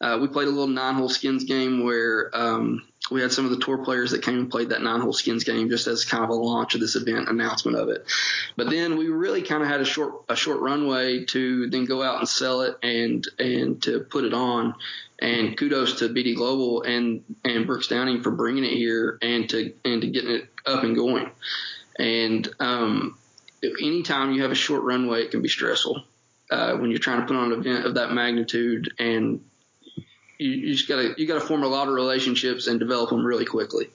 Uh, we played a little nine hole skins game where um, we had some of the tour players that came and played that nine hole skins game just as kind of a launch of this event announcement of it. But then we really kind of had a short a short runway to then go out and sell it and and to put it on. And kudos to BD Global and and Brooks Downing for bringing it here and to and to getting it up and going. And um, anytime you have a short runway, it can be stressful uh, when you're trying to put on an event of that magnitude and you, you just gotta you gotta form a lot of relationships and develop them really quickly.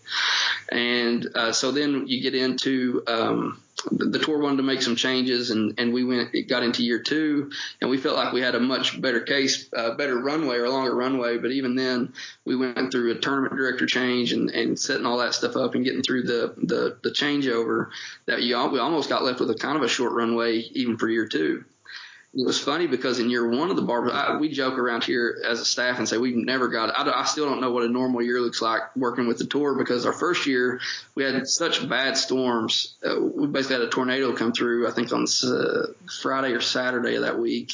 And uh, so then you get into um, the, tour wanted to make some changes, and and we went it got into year two, and we felt like we had a much better case, uh, better runway or longer runway. But even then, we went through a tournament director change and and setting all that stuff up and getting through the the, the changeover that you we almost got left with a kind of a short runway even for year two it was funny because in year one of the bar, we joke around here as a staff and say we've never got. I, I, still don't know what a normal year looks like working with the tour because our first year we had such bad storms. Uh, we basically had a tornado come through. I think on uh, Friday or Saturday of that week,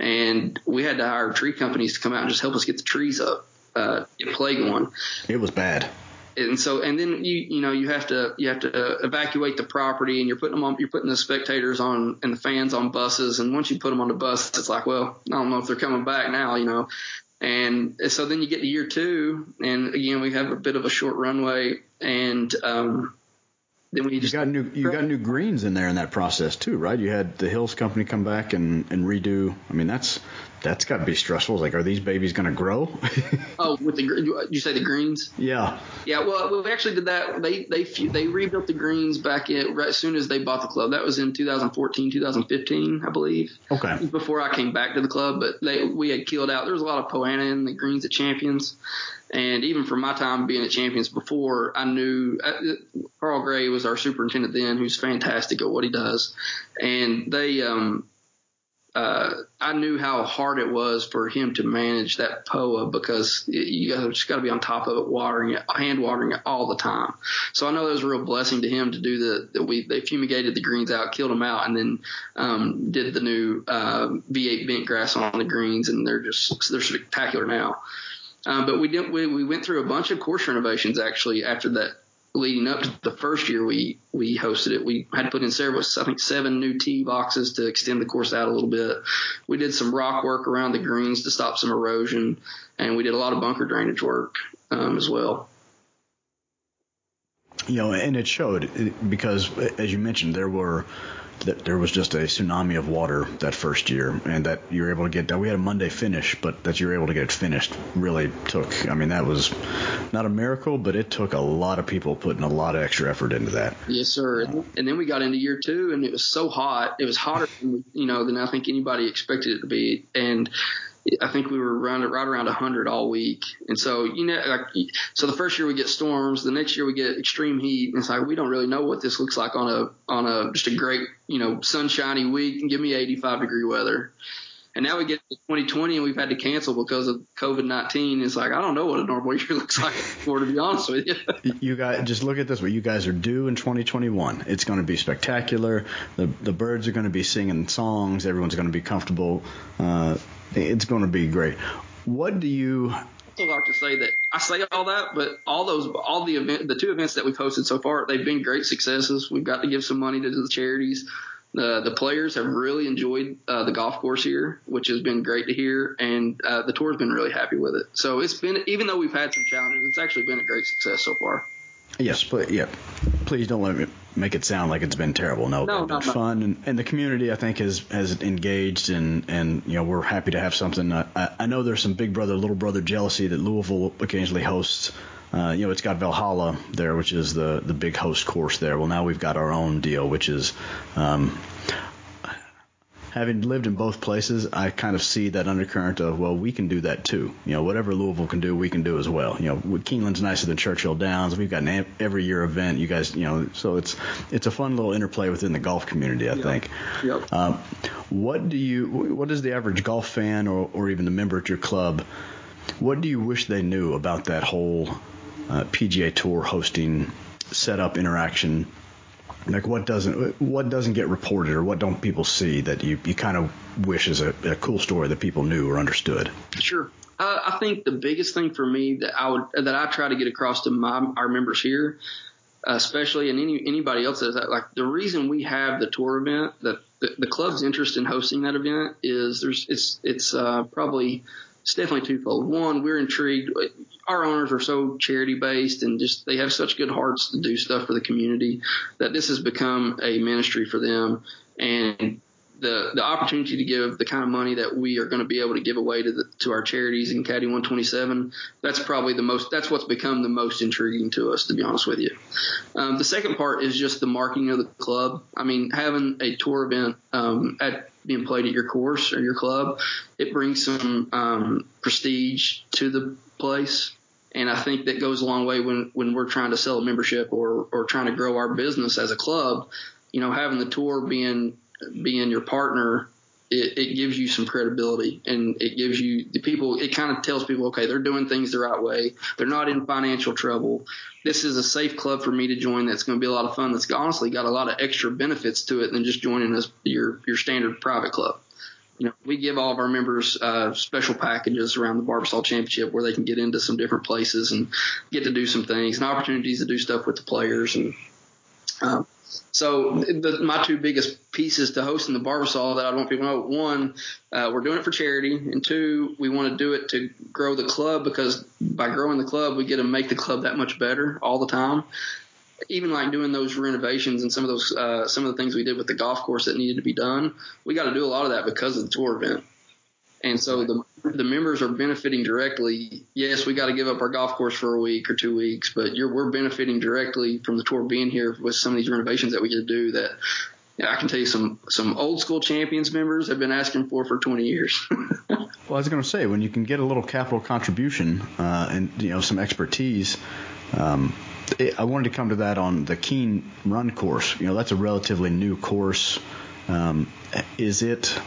and we had to hire tree companies to come out and just help us get the trees up, uh, get play going. It was bad and so and then you you know you have to you have to uh, evacuate the property and you're putting them on you're putting the spectators on and the fans on buses. And once you put them on the bus it's like well I don't know if they're coming back now you know. And so then you get to year two and again we have a bit of a short runway and um, then we just you got new you got new greens in there in that process too right you had the Hills company come back and and redo I mean that's that's got to be stressful. Like, are these babies going to grow? oh, with the you say the greens? Yeah. Yeah. Well, we actually did that. They they they rebuilt the greens back in right as soon as they bought the club. That was in 2014, 2015, I believe. Okay. Before I came back to the club, but they we had killed out. There was a lot of poa in the greens at Champions. And even from my time being at Champions before, I knew uh, Carl Gray was our superintendent then, who's fantastic at what he does. And they, um, uh, I knew how hard it was for him to manage that POA because you just got to be on top of it, watering it, hand watering it all the time. So I know it was a real blessing to him to do the, that we, they fumigated the greens out, killed them out, and then, um, did the new, uh, V8 bent grass on the greens and they're just, they're spectacular now. Um, but we didn't, we, we went through a bunch of course renovations actually after that leading up to the first year we we hosted it, we had to put in several, I think seven new tee boxes to extend the course out a little bit. We did some rock work around the greens to stop some erosion, and we did a lot of bunker drainage work um, as well. You know, and it showed because, as you mentioned, there were that there was just a tsunami of water that first year, and that you were able to get that. We had a Monday finish, but that you were able to get it finished really took. I mean, that was not a miracle, but it took a lot of people putting a lot of extra effort into that. Yes, sir. Uh, and then we got into year two, and it was so hot. It was hotter, than, you know, than I think anybody expected it to be, and I think we were around right around 100 all week. And so, you know, like, so the first year we get storms, the next year we get extreme heat. And it's like, we don't really know what this looks like on a, on a, just a great, you know, sunshiny week and give me 85 degree weather. And now we get to 2020 and we've had to cancel because of COVID 19. It's like, I don't know what a normal year looks like for, to be honest with you. you guys, just look at this. What you guys are due in 2021. It's going to be spectacular. The, the birds are going to be singing songs. Everyone's going to be comfortable. Uh, it's going to be great. What do you also like to say that I say all that, but all those, all the event, the two events that we've hosted so far, they've been great successes. We've got to give some money to the charities. Uh, the players have really enjoyed uh, the golf course here, which has been great to hear, and uh, the tour's been really happy with it. So it's been, even though we've had some challenges, it's actually been a great success so far. Yes, but yeah, please don't let me make it sound like it's been terrible. No, no, it's been no, fun, and, and the community I think has has engaged, and and you know we're happy to have something. I, I know there's some big brother little brother jealousy that Louisville occasionally hosts. Uh, you know, it's got Valhalla there, which is the the big host course there. Well, now we've got our own deal, which is um, having lived in both places, I kind of see that undercurrent of well, we can do that too. You know, whatever Louisville can do, we can do as well. You know, Keeneland's nicer than Churchill Downs. We've got an every year event. You guys, you know, so it's it's a fun little interplay within the golf community. I Yep. think. Yep. Um, what do you? What does the average golf fan or, or even the member at your club? What do you wish they knew about that whole uh, PGA Tour hosting setup interaction? Like what doesn't what doesn't get reported or what don't people see that you, you kind of wish is a, a cool story that people knew or understood? Sure. Uh, I think the biggest thing for me that I would that I try to get across to my our members here, especially and any anybody else is that like the reason we have the tour event that the, the club's interest in hosting that event is there's it's it's uh, probably it's definitely twofold. One, we're intrigued. Our owners are so charity based and just they have such good hearts to do stuff for the community that this has become a ministry for them. And the the opportunity to give the kind of money that we are going to be able to give away to the, to our charities in Caddy 127, that's probably the most that's what's become the most intriguing to us, to be honest with you. Um, the second part is just the marketing of the club. I mean, having a tour event um, at being played at your course or your club, it brings some um, prestige to the place. And I think that goes a long way when, when we're trying to sell a membership or, or trying to grow our business as a club. You know, having the tour being being your partner, it, it gives you some credibility and it gives you the people. It kind of tells people, okay, they're doing things the right way. They're not in financial trouble. This is a safe club for me to join. That's going to be a lot of fun. That's honestly got a lot of extra benefits to it than just joining us your your standard private club. You know, we give all of our members uh, special packages around the Barbasol Championship where they can get into some different places and get to do some things and opportunities to do stuff with the players and um, so the, my two biggest pieces to hosting the Barbasol that I want people to know: one, uh, we're doing it for charity, and two, we want to do it to grow the club because by growing the club, we get to make the club that much better all the time. Even like doing those renovations and some of those uh, some of the things we did with the golf course that needed to be done, we got to do a lot of that because of the tour event. And so the the members are benefiting directly. Yes, we got to give up our golf course for a week or two weeks, but we're benefiting directly from the tour being here with some of these renovations that we get to do. That yeah, I can tell you some some old school champions members have been asking for for 20 years. well, I was going to say when you can get a little capital contribution uh, and you know some expertise. Um, it, I wanted to come to that on the Keene Run course. You know, that's a relatively new course. Um, is it?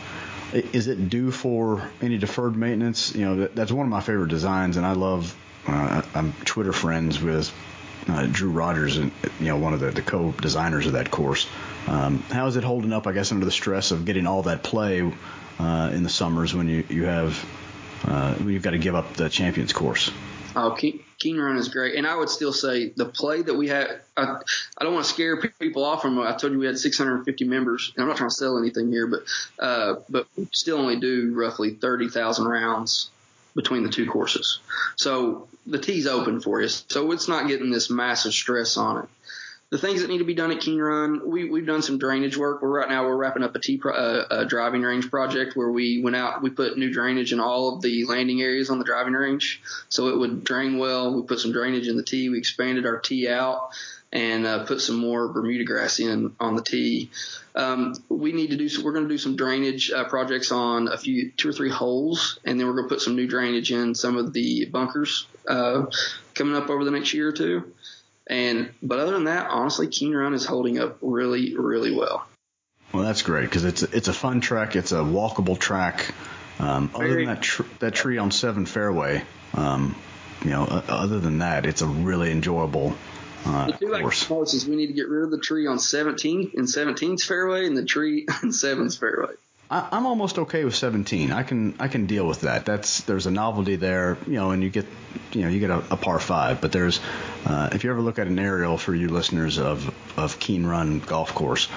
is it due for any deferred maintenance? You know, that, that's one of my favorite designs, and I love. Uh, I'm Twitter friends with uh, Drew Rogers, and you know, one of the, the co-designers of that course. Um, how is it holding up? I guess under the stress of getting all that play uh, in the summers when you you have uh, when you've got to give up the Champions course. Oh, Keene, Keene Run is great, and I would still say the play that we had. I, I don't want to scare people off from. I told you we had 650 members, and I'm not trying to sell anything here, but uh, but we still only do roughly 30,000 rounds between the two courses. So the tee's open for you, so it's not getting this massive stress on it the things that need to be done at Keene Run, we, we've done some drainage work. We're right now we're wrapping up a T pro, a driving range project where we went out, we put new drainage in all of the landing areas on the driving range, so it would drain well. We put some drainage in the tee. We expanded our tee out and uh, put some more Bermuda grass in on the tee. Um, we need to do. We're going to do some drainage uh, projects on a few, two or three holes, and then we're going to put some new drainage in some of the bunkers uh, coming up over the next year or two. And but other than that, honestly, Keene Run is holding up really, really well. Well, that's great because it's a, it's a fun track. It's a walkable track. Um, other than that tr- that tree on Seven Fairway, um, you know, uh, other than that, it's a really enjoyable uh, the two course. Like is we need to get rid of the tree on 17 in 17's fairway and the tree on 7's fairway. I, I'm almost okay with 17. I can I can deal with that. That's there's a novelty there, you know, and you get you know you get a, a par five. But there's uh, if you ever look at an aerial for you listeners of of Keene Run Golf Course,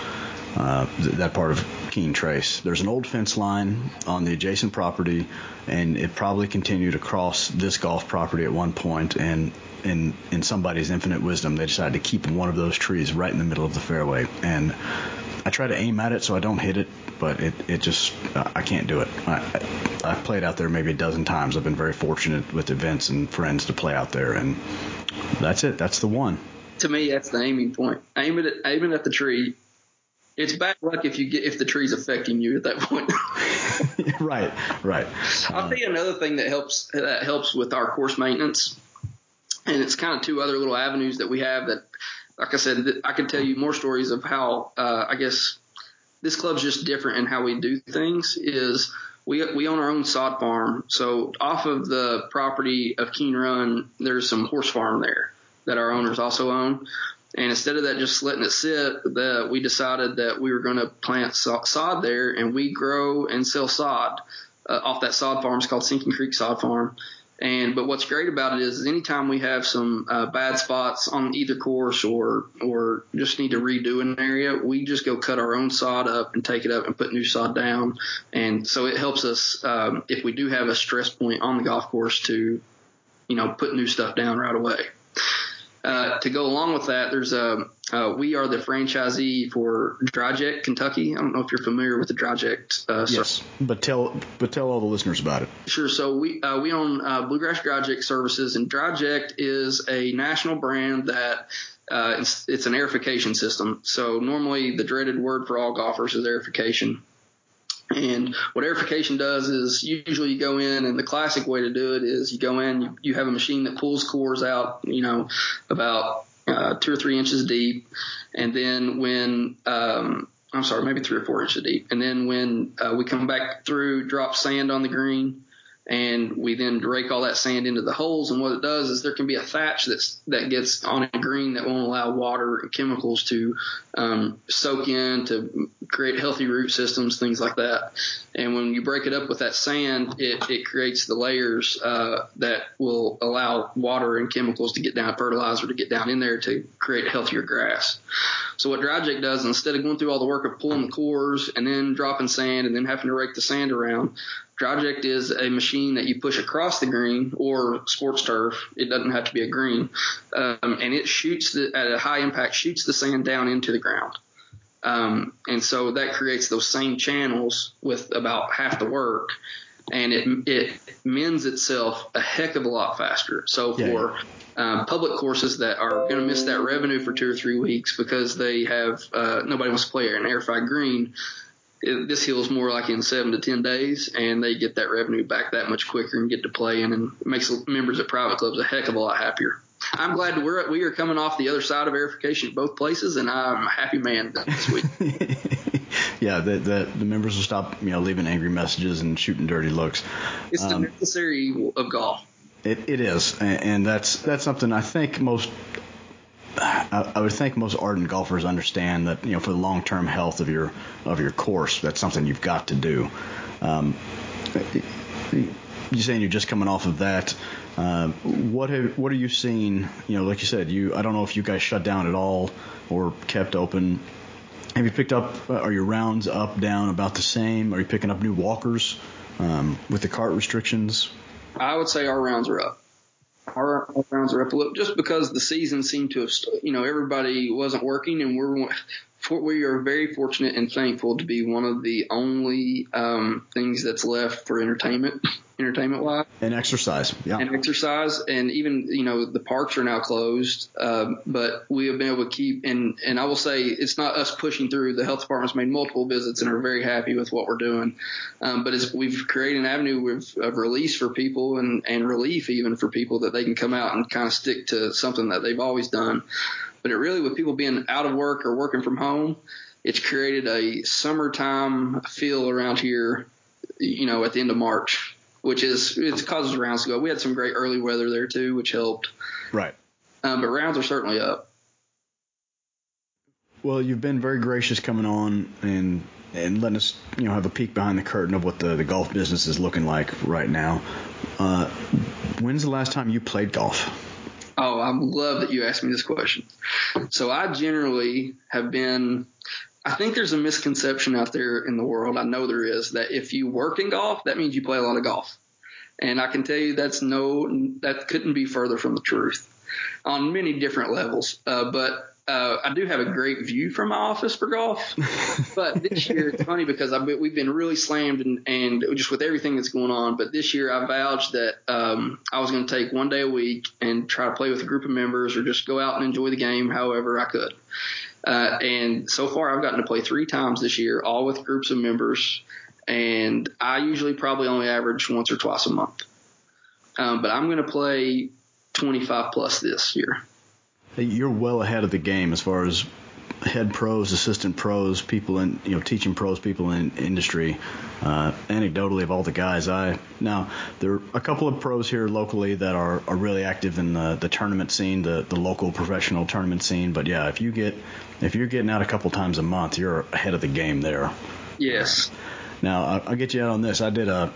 uh, that part of Keene Trace, there's an old fence line on the adjacent property, and it probably continued across this golf property at one point, and in in somebody's infinite wisdom, they decided to keep one of those trees right in the middle of the fairway, and I try to aim at it so I don't hit it, but it, it just I can't do it. I, I've played out there maybe a dozen times. I've been very fortunate with events and friends to play out there, and that's it. That's the one. To me, that's the aiming point. Aim it, at, aim it at the tree, it's bad luck if you get if the tree's affecting you at that point. right, right. I'll tell you another thing that helps that helps with our course maintenance, and it's kind of two other little avenues that we have that, like I said, I could tell you more stories of how uh, I guess this club's just different in how we do things. Is we we own our own sod farm, so off of the property of Keene Run, there's some horse farm there that our owners also own. And instead of that just letting it sit, that we decided that we were going to plant sod there, and we grow and sell sod uh, off that sod farm. It's called Sinking Creek Sod Farm. And but what's great about it is, anytime we have some uh, bad spots on either course or or just need to redo an area, we just go cut our own sod up and take it up and put new sod down. And so it helps us um, if we do have a stress point on the golf course to, you know, put new stuff down right away. Uh, to go along with that, there's a uh, we are the franchisee for Dryject Kentucky. I don't know if you're familiar with the Dryject. Uh, yes, but tell but tell all the listeners about it. Sure. So we uh, we own uh, Bluegrass Dryject Services, and Dryject is a national brand that uh, it's, it's an airification system. So normally the dreaded word for all golfers is airification. And what airification does is usually you go in and the classic way to do it is you go in, you, you have a machine that pulls cores out, you know, about uh, two or three inches deep. And then when, um, I'm sorry, maybe three or four inches deep. And then when uh, we come back through, drop sand on the green, and we then rake all that sand into the holes. And what it does is there can be a thatch that's that gets on a green that won't allow water and chemicals to um, soak in to create healthy root systems, things like that. And when you break it up with that sand, it, it creates the layers uh, that will allow water and chemicals to get down, fertilizer to get down in there to create healthier grass. So what Dryject does, instead of going through all the work of pulling the cores and then dropping sand and then having to rake the sand around, Dryject is a machine that you push across the green or sports turf. It doesn't have to be a green, um, and it shoots the, at a high impact shoots the sand down into the ground. Um, and so that creates those same channels with about half the work, and it it mends itself a heck of a lot faster. So yeah. for um, public courses that are going to miss that revenue for two or three weeks because they have uh, nobody wants to play an airified green it, this heals more like in seven to ten days, and they get that revenue back that much quicker and get to playing, and it makes members of private clubs a heck of a lot happier. I'm glad we're we are coming off the other side of airification at both places, and I'm a happy man this week. yeah, the, the, the members will stop you know leaving angry messages and shooting dirty looks. It's um, the necessary of golf. It, it is, and, and that's that's something I think most I, would think most ardent golfers understand that you know for the long term health of your of your course, that's something you've got to do. Um, you're saying you're just coming off of that. Uh, what have what are you seeing? You know, like you said, you I don't know if you guys shut down at all or kept open. Have you picked up? Uh, are your rounds up, down, about the same? Are you picking up new walkers um, with the cart restrictions? I would say our rounds are up our, rounds are up a little just because the season seemed to have, you know, everybody wasn't working and we're, we are very fortunate and thankful to be one of the only um, things that's left for entertainment entertainment wise. And exercise, yeah. And exercise, and even you know the parks are now closed, um, but we have been able to keep. And and I will say it's not us pushing through. The health department's made multiple visits and are very happy with what we're doing. Um, but as we've created an avenue of, of release for people and and relief even for people that they can come out and kind of stick to something that they've always done. But it really, with people being out of work or working from home, it's created a summertime feel around here. You know, at the end of March which is it causes rounds to go. We had some great early weather there too, which helped. Right. Um, but rounds are certainly up. Well, you've been very gracious coming on and and letting us you know have a peek behind the curtain of what the, the golf business is looking like right now. Uh, when's the last time you played golf? Oh, I love that you asked me this question. So I generally have been I think there's a misconception out there in the world. I know there is that if you work in golf, that means you play a lot of golf. And I can tell you that's no, that couldn't be further from the truth on many different levels. Uh, but uh, I do have a great view from my office for golf, but this year it's funny because I've been, we've been really slammed and, and just with everything that's going on. But this year I vouched that um, I was going to take one day a week and try to play with a group of members or just go out and enjoy the game however I could. Uh, and so far I've gotten to play three times this year, all with groups of members. And I usually probably only average once or twice a month. Um, but I'm going to play 25 plus this year. You're well ahead of the game as far as head pros, assistant pros, people in you know teaching pros, people in industry. Uh, anecdotally, of all the guys, I now there are a couple of pros here locally that are, are really active in the, the tournament scene, the the local professional tournament scene. But yeah, if you get if you're getting out a couple times a month, you're ahead of the game there. Yes. Now I'll, I'll get you out on this. I did a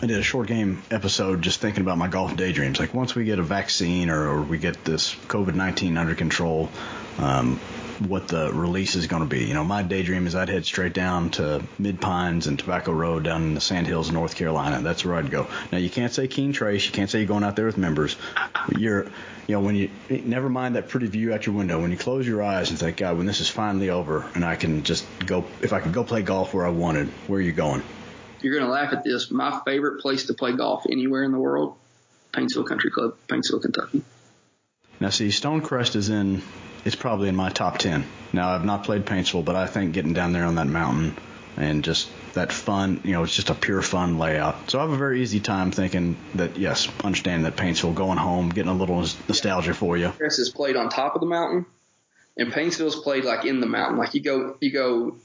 I did a short game episode just thinking about my golf daydreams. Like once we get a vaccine or, or we get this COVID 19 under control, um, what the release is going to be. You know, my daydream is I'd head straight down to Mid Pines and Tobacco Road down in the Sandhills, North Carolina. That's where I'd go. Now you can't say Keene Trace. You can't say you're going out there with members. You're, you know, when you never mind that pretty view out your window. When you close your eyes and think, God, when this is finally over and I can just go, if I could go play golf where I wanted, where are you going? You're going to laugh at this. My favorite place to play golf anywhere in the world, Paintsville Country Club, Paintsville, Kentucky. Now, see, Stonecrest is in, it's probably in my top 10. Now, I've not played Paintsville, but I think getting down there on that mountain and just that fun, you know, it's just a pure fun layout. So I have a very easy time thinking that, yes, understanding that Paintsville, going home, getting a little nostalgia for you. Chris is played on top of the mountain, and Paintsville's played like in the mountain. Like you go, you go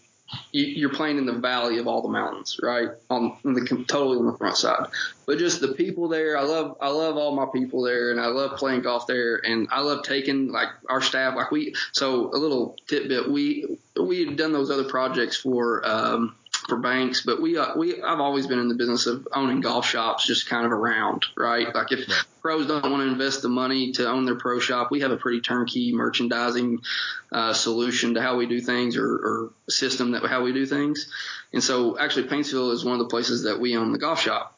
you, are playing in the valley of all the mountains, right? On, on, the totally on the front side. But just the people there, I love I love all my people there, and I love playing golf there, and I love taking like our staff. Like we, so a little tidbit, we we had done those other projects for. Um, for banks, but we uh, we I've always been in the business of owning golf shops, just kind of around, right? Like if right. pros don't want to invest the money to own their pro shop, we have a pretty turnkey merchandising uh, solution to how we do things or, or system that how we do things. And so actually, Paintsville is one of the places that we own the golf shop,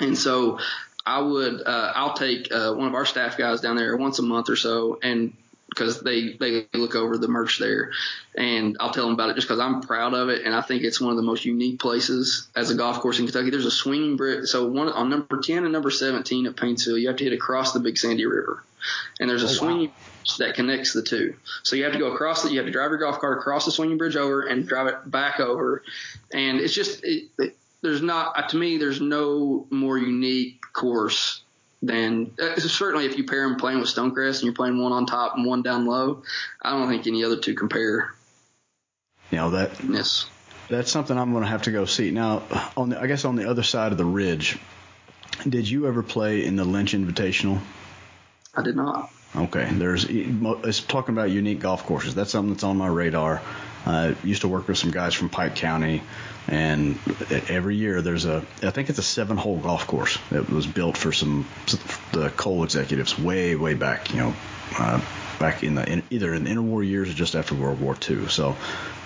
and so. I would, uh, I'll take uh, one of our staff guys down there once a month or so and because they they look over the merch there, and I'll tell them about it just because I'm proud of it, and I think it's one of the most unique places as a golf course in Kentucky. There's a swinging bridge. So one on number ten and number seventeen at Paintsville, you have to hit across the Big Sandy River, and there's a oh, swinging wow. bridge that connects the two. So you have to go across it. You have to drive your golf cart across the swinging bridge over and drive it back over, and it's just it, it, there's not to me there's no more unique course then uh, certainly if you pair them playing with Stonecrest and you're playing one on top and one down low, I don't think any other two compare. You know that. Yes. That's something I'm going to have to go see. Now, on the, I guess on the other side of the ridge, did you ever play in the Lynch Invitational? I did not. Okay, there's it's talking about unique golf courses. That's something that's on my radar. I used to work with some guys from Pike County, and every year there's a I think it's a seven hole golf course that was built for some the coal executives way way back, you know, uh, back in the in, either in the interwar years or just after World War II. So.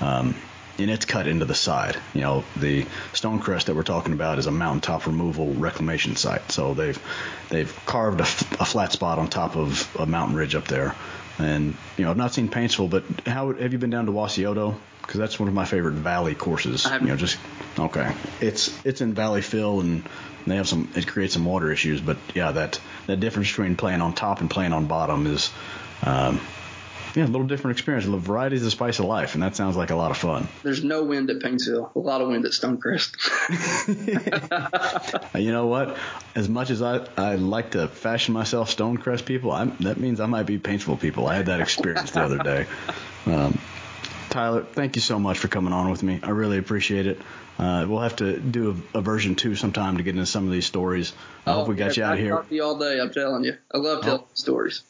Um, and it's cut into the side. You know, the Stonecrest that we're talking about is a mountaintop removal reclamation site. So they've they've carved a, a flat spot on top of a mountain ridge up there. And you know, I've not seen Paintsville, but how have you been down to Wasioto? Because that's one of my favorite valley courses. You know, just okay. It's it's in valley fill and they have some. It creates some water issues, but yeah, that that difference between playing on top and playing on bottom is. Um, yeah, a little different experience. The variety is the spice of life, and that sounds like a lot of fun. There's no wind at Paintsville. A lot of wind at Stonecrest. you know what? As much as I, I like to fashion myself Stonecrest people, I'm, that means I might be Paintsville people. I had that experience the other day. Um, Tyler, thank you so much for coming on with me. I really appreciate it. Uh, we'll have to do a, a, version two sometime to get into some of these stories. I oh, hope we got yeah, you out of here. Talk to you all day. I'm telling you, I love telling oh. stories.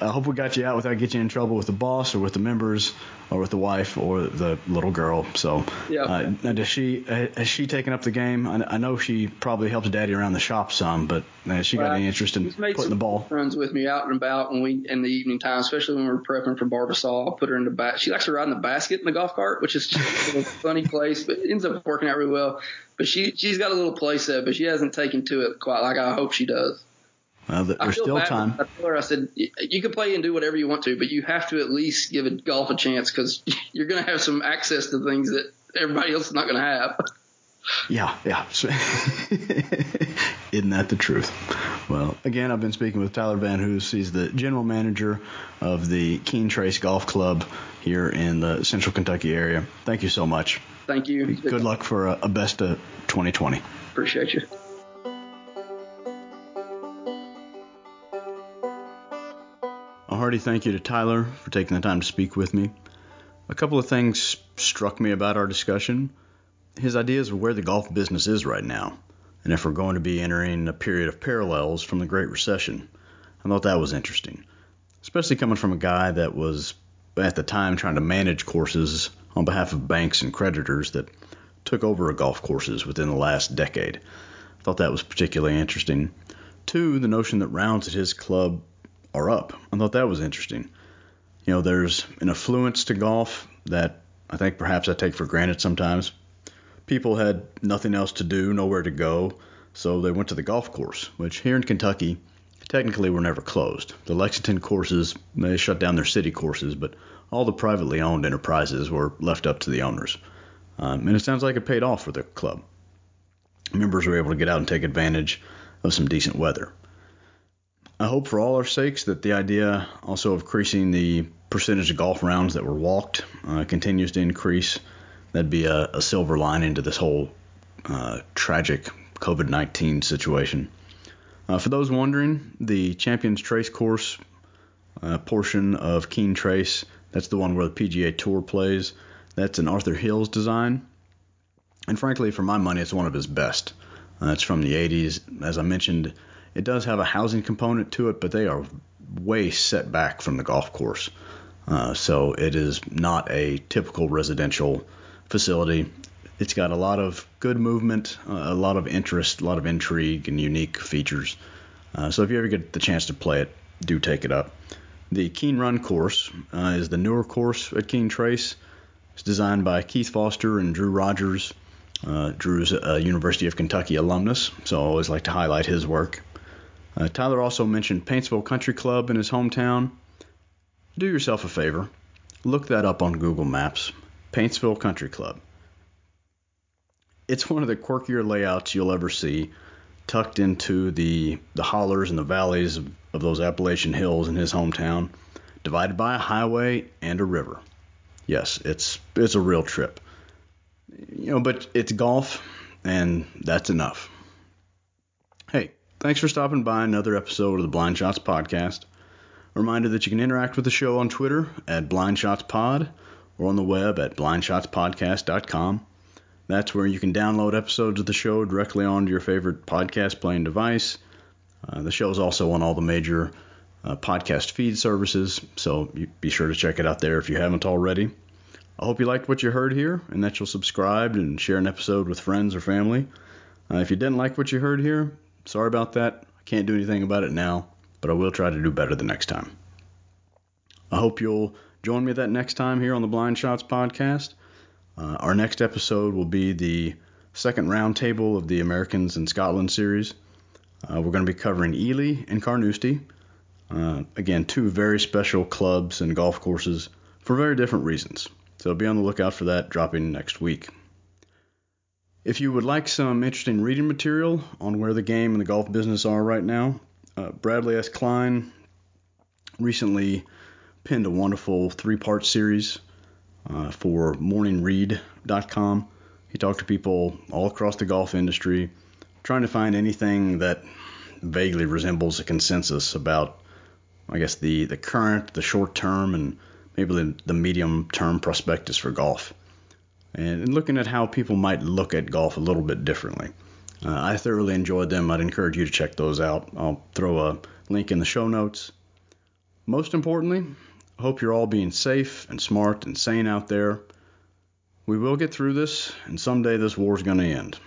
I hope we got you out without getting you in trouble with the boss or with the members or with the wife or the little girl. So, yeah. Uh, now does she has she taken up the game? I, I, know she probably helps Daddy around the shop some, but has she got any interest in putting the ball? Runs with me out and about when we in the evening time, especially when we're prepping for Barbasol. I'll put her in the back. She likes to ride in the basket in the golf cart, which is a funny place, but it ends up working out really well. But she she's got a little play set, but she hasn't taken to it quite like I hope she does. Well, there's still time. I told her, I said, you can play and do whatever you want to, but you have to at least give it golf a chance because you're going to have some access to things that everybody else is not going to have. Yeah, yeah. Isn't that the truth? Well, again, I've been speaking with Tyler Van Hoose. He's the general manager of the Keene Trace Golf Club here in the Central Kentucky area. Thank you so much. Thank you. Good luck for a, a best of 2020. Appreciate you. Hearty thank you to Tyler for taking the time to speak with me. A couple of things struck me about our discussion. His ideas of where the golf business is right now, and if we're going to be entering a period of parallels from the Great Recession. I thought that was interesting, especially coming from a guy that was at the time trying to manage courses on behalf of banks and creditors that took over golf courses within the last decade. I thought that was particularly interesting. Two, the notion that rounds at his club are up. I thought that was interesting. You know, there's an affluence to golf that I think perhaps I take for granted sometimes. People had nothing else to do, nowhere to go, so they went to the golf course, which here in Kentucky technically were never closed. The Lexington courses, they shut down their city courses, but all the privately owned enterprises were left up to the owners. Um, and it sounds like it paid off for the club. Members were able to get out and take advantage of some decent weather. I hope for all our sakes that the idea also of increasing the percentage of golf rounds that were walked uh, continues to increase. That'd be a, a silver lining to this whole uh, tragic COVID 19 situation. Uh, for those wondering, the Champions Trace course uh, portion of Keene Trace, that's the one where the PGA Tour plays, that's an Arthur Hills design. And frankly, for my money, it's one of his best. Uh, it's from the 80s. As I mentioned, it does have a housing component to it, but they are way set back from the golf course. Uh, so it is not a typical residential facility. It's got a lot of good movement, uh, a lot of interest, a lot of intrigue, and unique features. Uh, so if you ever get the chance to play it, do take it up. The Keene Run course uh, is the newer course at Keene Trace. It's designed by Keith Foster and Drew Rogers. Uh, Drew's a University of Kentucky alumnus, so I always like to highlight his work. Uh, Tyler also mentioned Paintsville Country Club in his hometown. Do yourself a favor, look that up on Google Maps. Paintsville Country Club. It's one of the quirkier layouts you'll ever see, tucked into the the hollers and the valleys of, of those Appalachian hills in his hometown, divided by a highway and a river. Yes, it's it's a real trip. You know, but it's golf, and that's enough. Hey, Thanks for stopping by another episode of the Blind Shots Podcast. A reminder that you can interact with the show on Twitter at BlindShotsPod or on the web at blindshotspodcast.com. That's where you can download episodes of the show directly onto your favorite podcast playing device. Uh, the show is also on all the major uh, podcast feed services, so be sure to check it out there if you haven't already. I hope you liked what you heard here and that you'll subscribe and share an episode with friends or family. Uh, if you didn't like what you heard here, Sorry about that. I can't do anything about it now, but I will try to do better the next time. I hope you'll join me that next time here on the Blind Shots podcast. Uh, our next episode will be the second roundtable of the Americans in Scotland series. Uh, we're going to be covering Elie and Carnoustie. Uh, again, two very special clubs and golf courses for very different reasons. So be on the lookout for that dropping next week. If you would like some interesting reading material on where the game and the golf business are right now, uh, Bradley S. Klein recently penned a wonderful three part series uh, for morningread.com. He talked to people all across the golf industry, trying to find anything that vaguely resembles a consensus about, I guess, the, the current, the short term, and maybe the, the medium term prospectus for golf and looking at how people might look at golf a little bit differently. Uh, I thoroughly enjoyed them. I'd encourage you to check those out. I'll throw a link in the show notes. Most importantly, hope you're all being safe and smart and sane out there. We will get through this, and someday this war is going to end.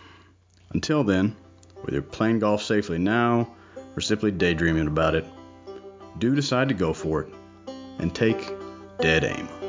Until then, whether you're playing golf safely now or simply daydreaming about it, do decide to go for it and take dead aim.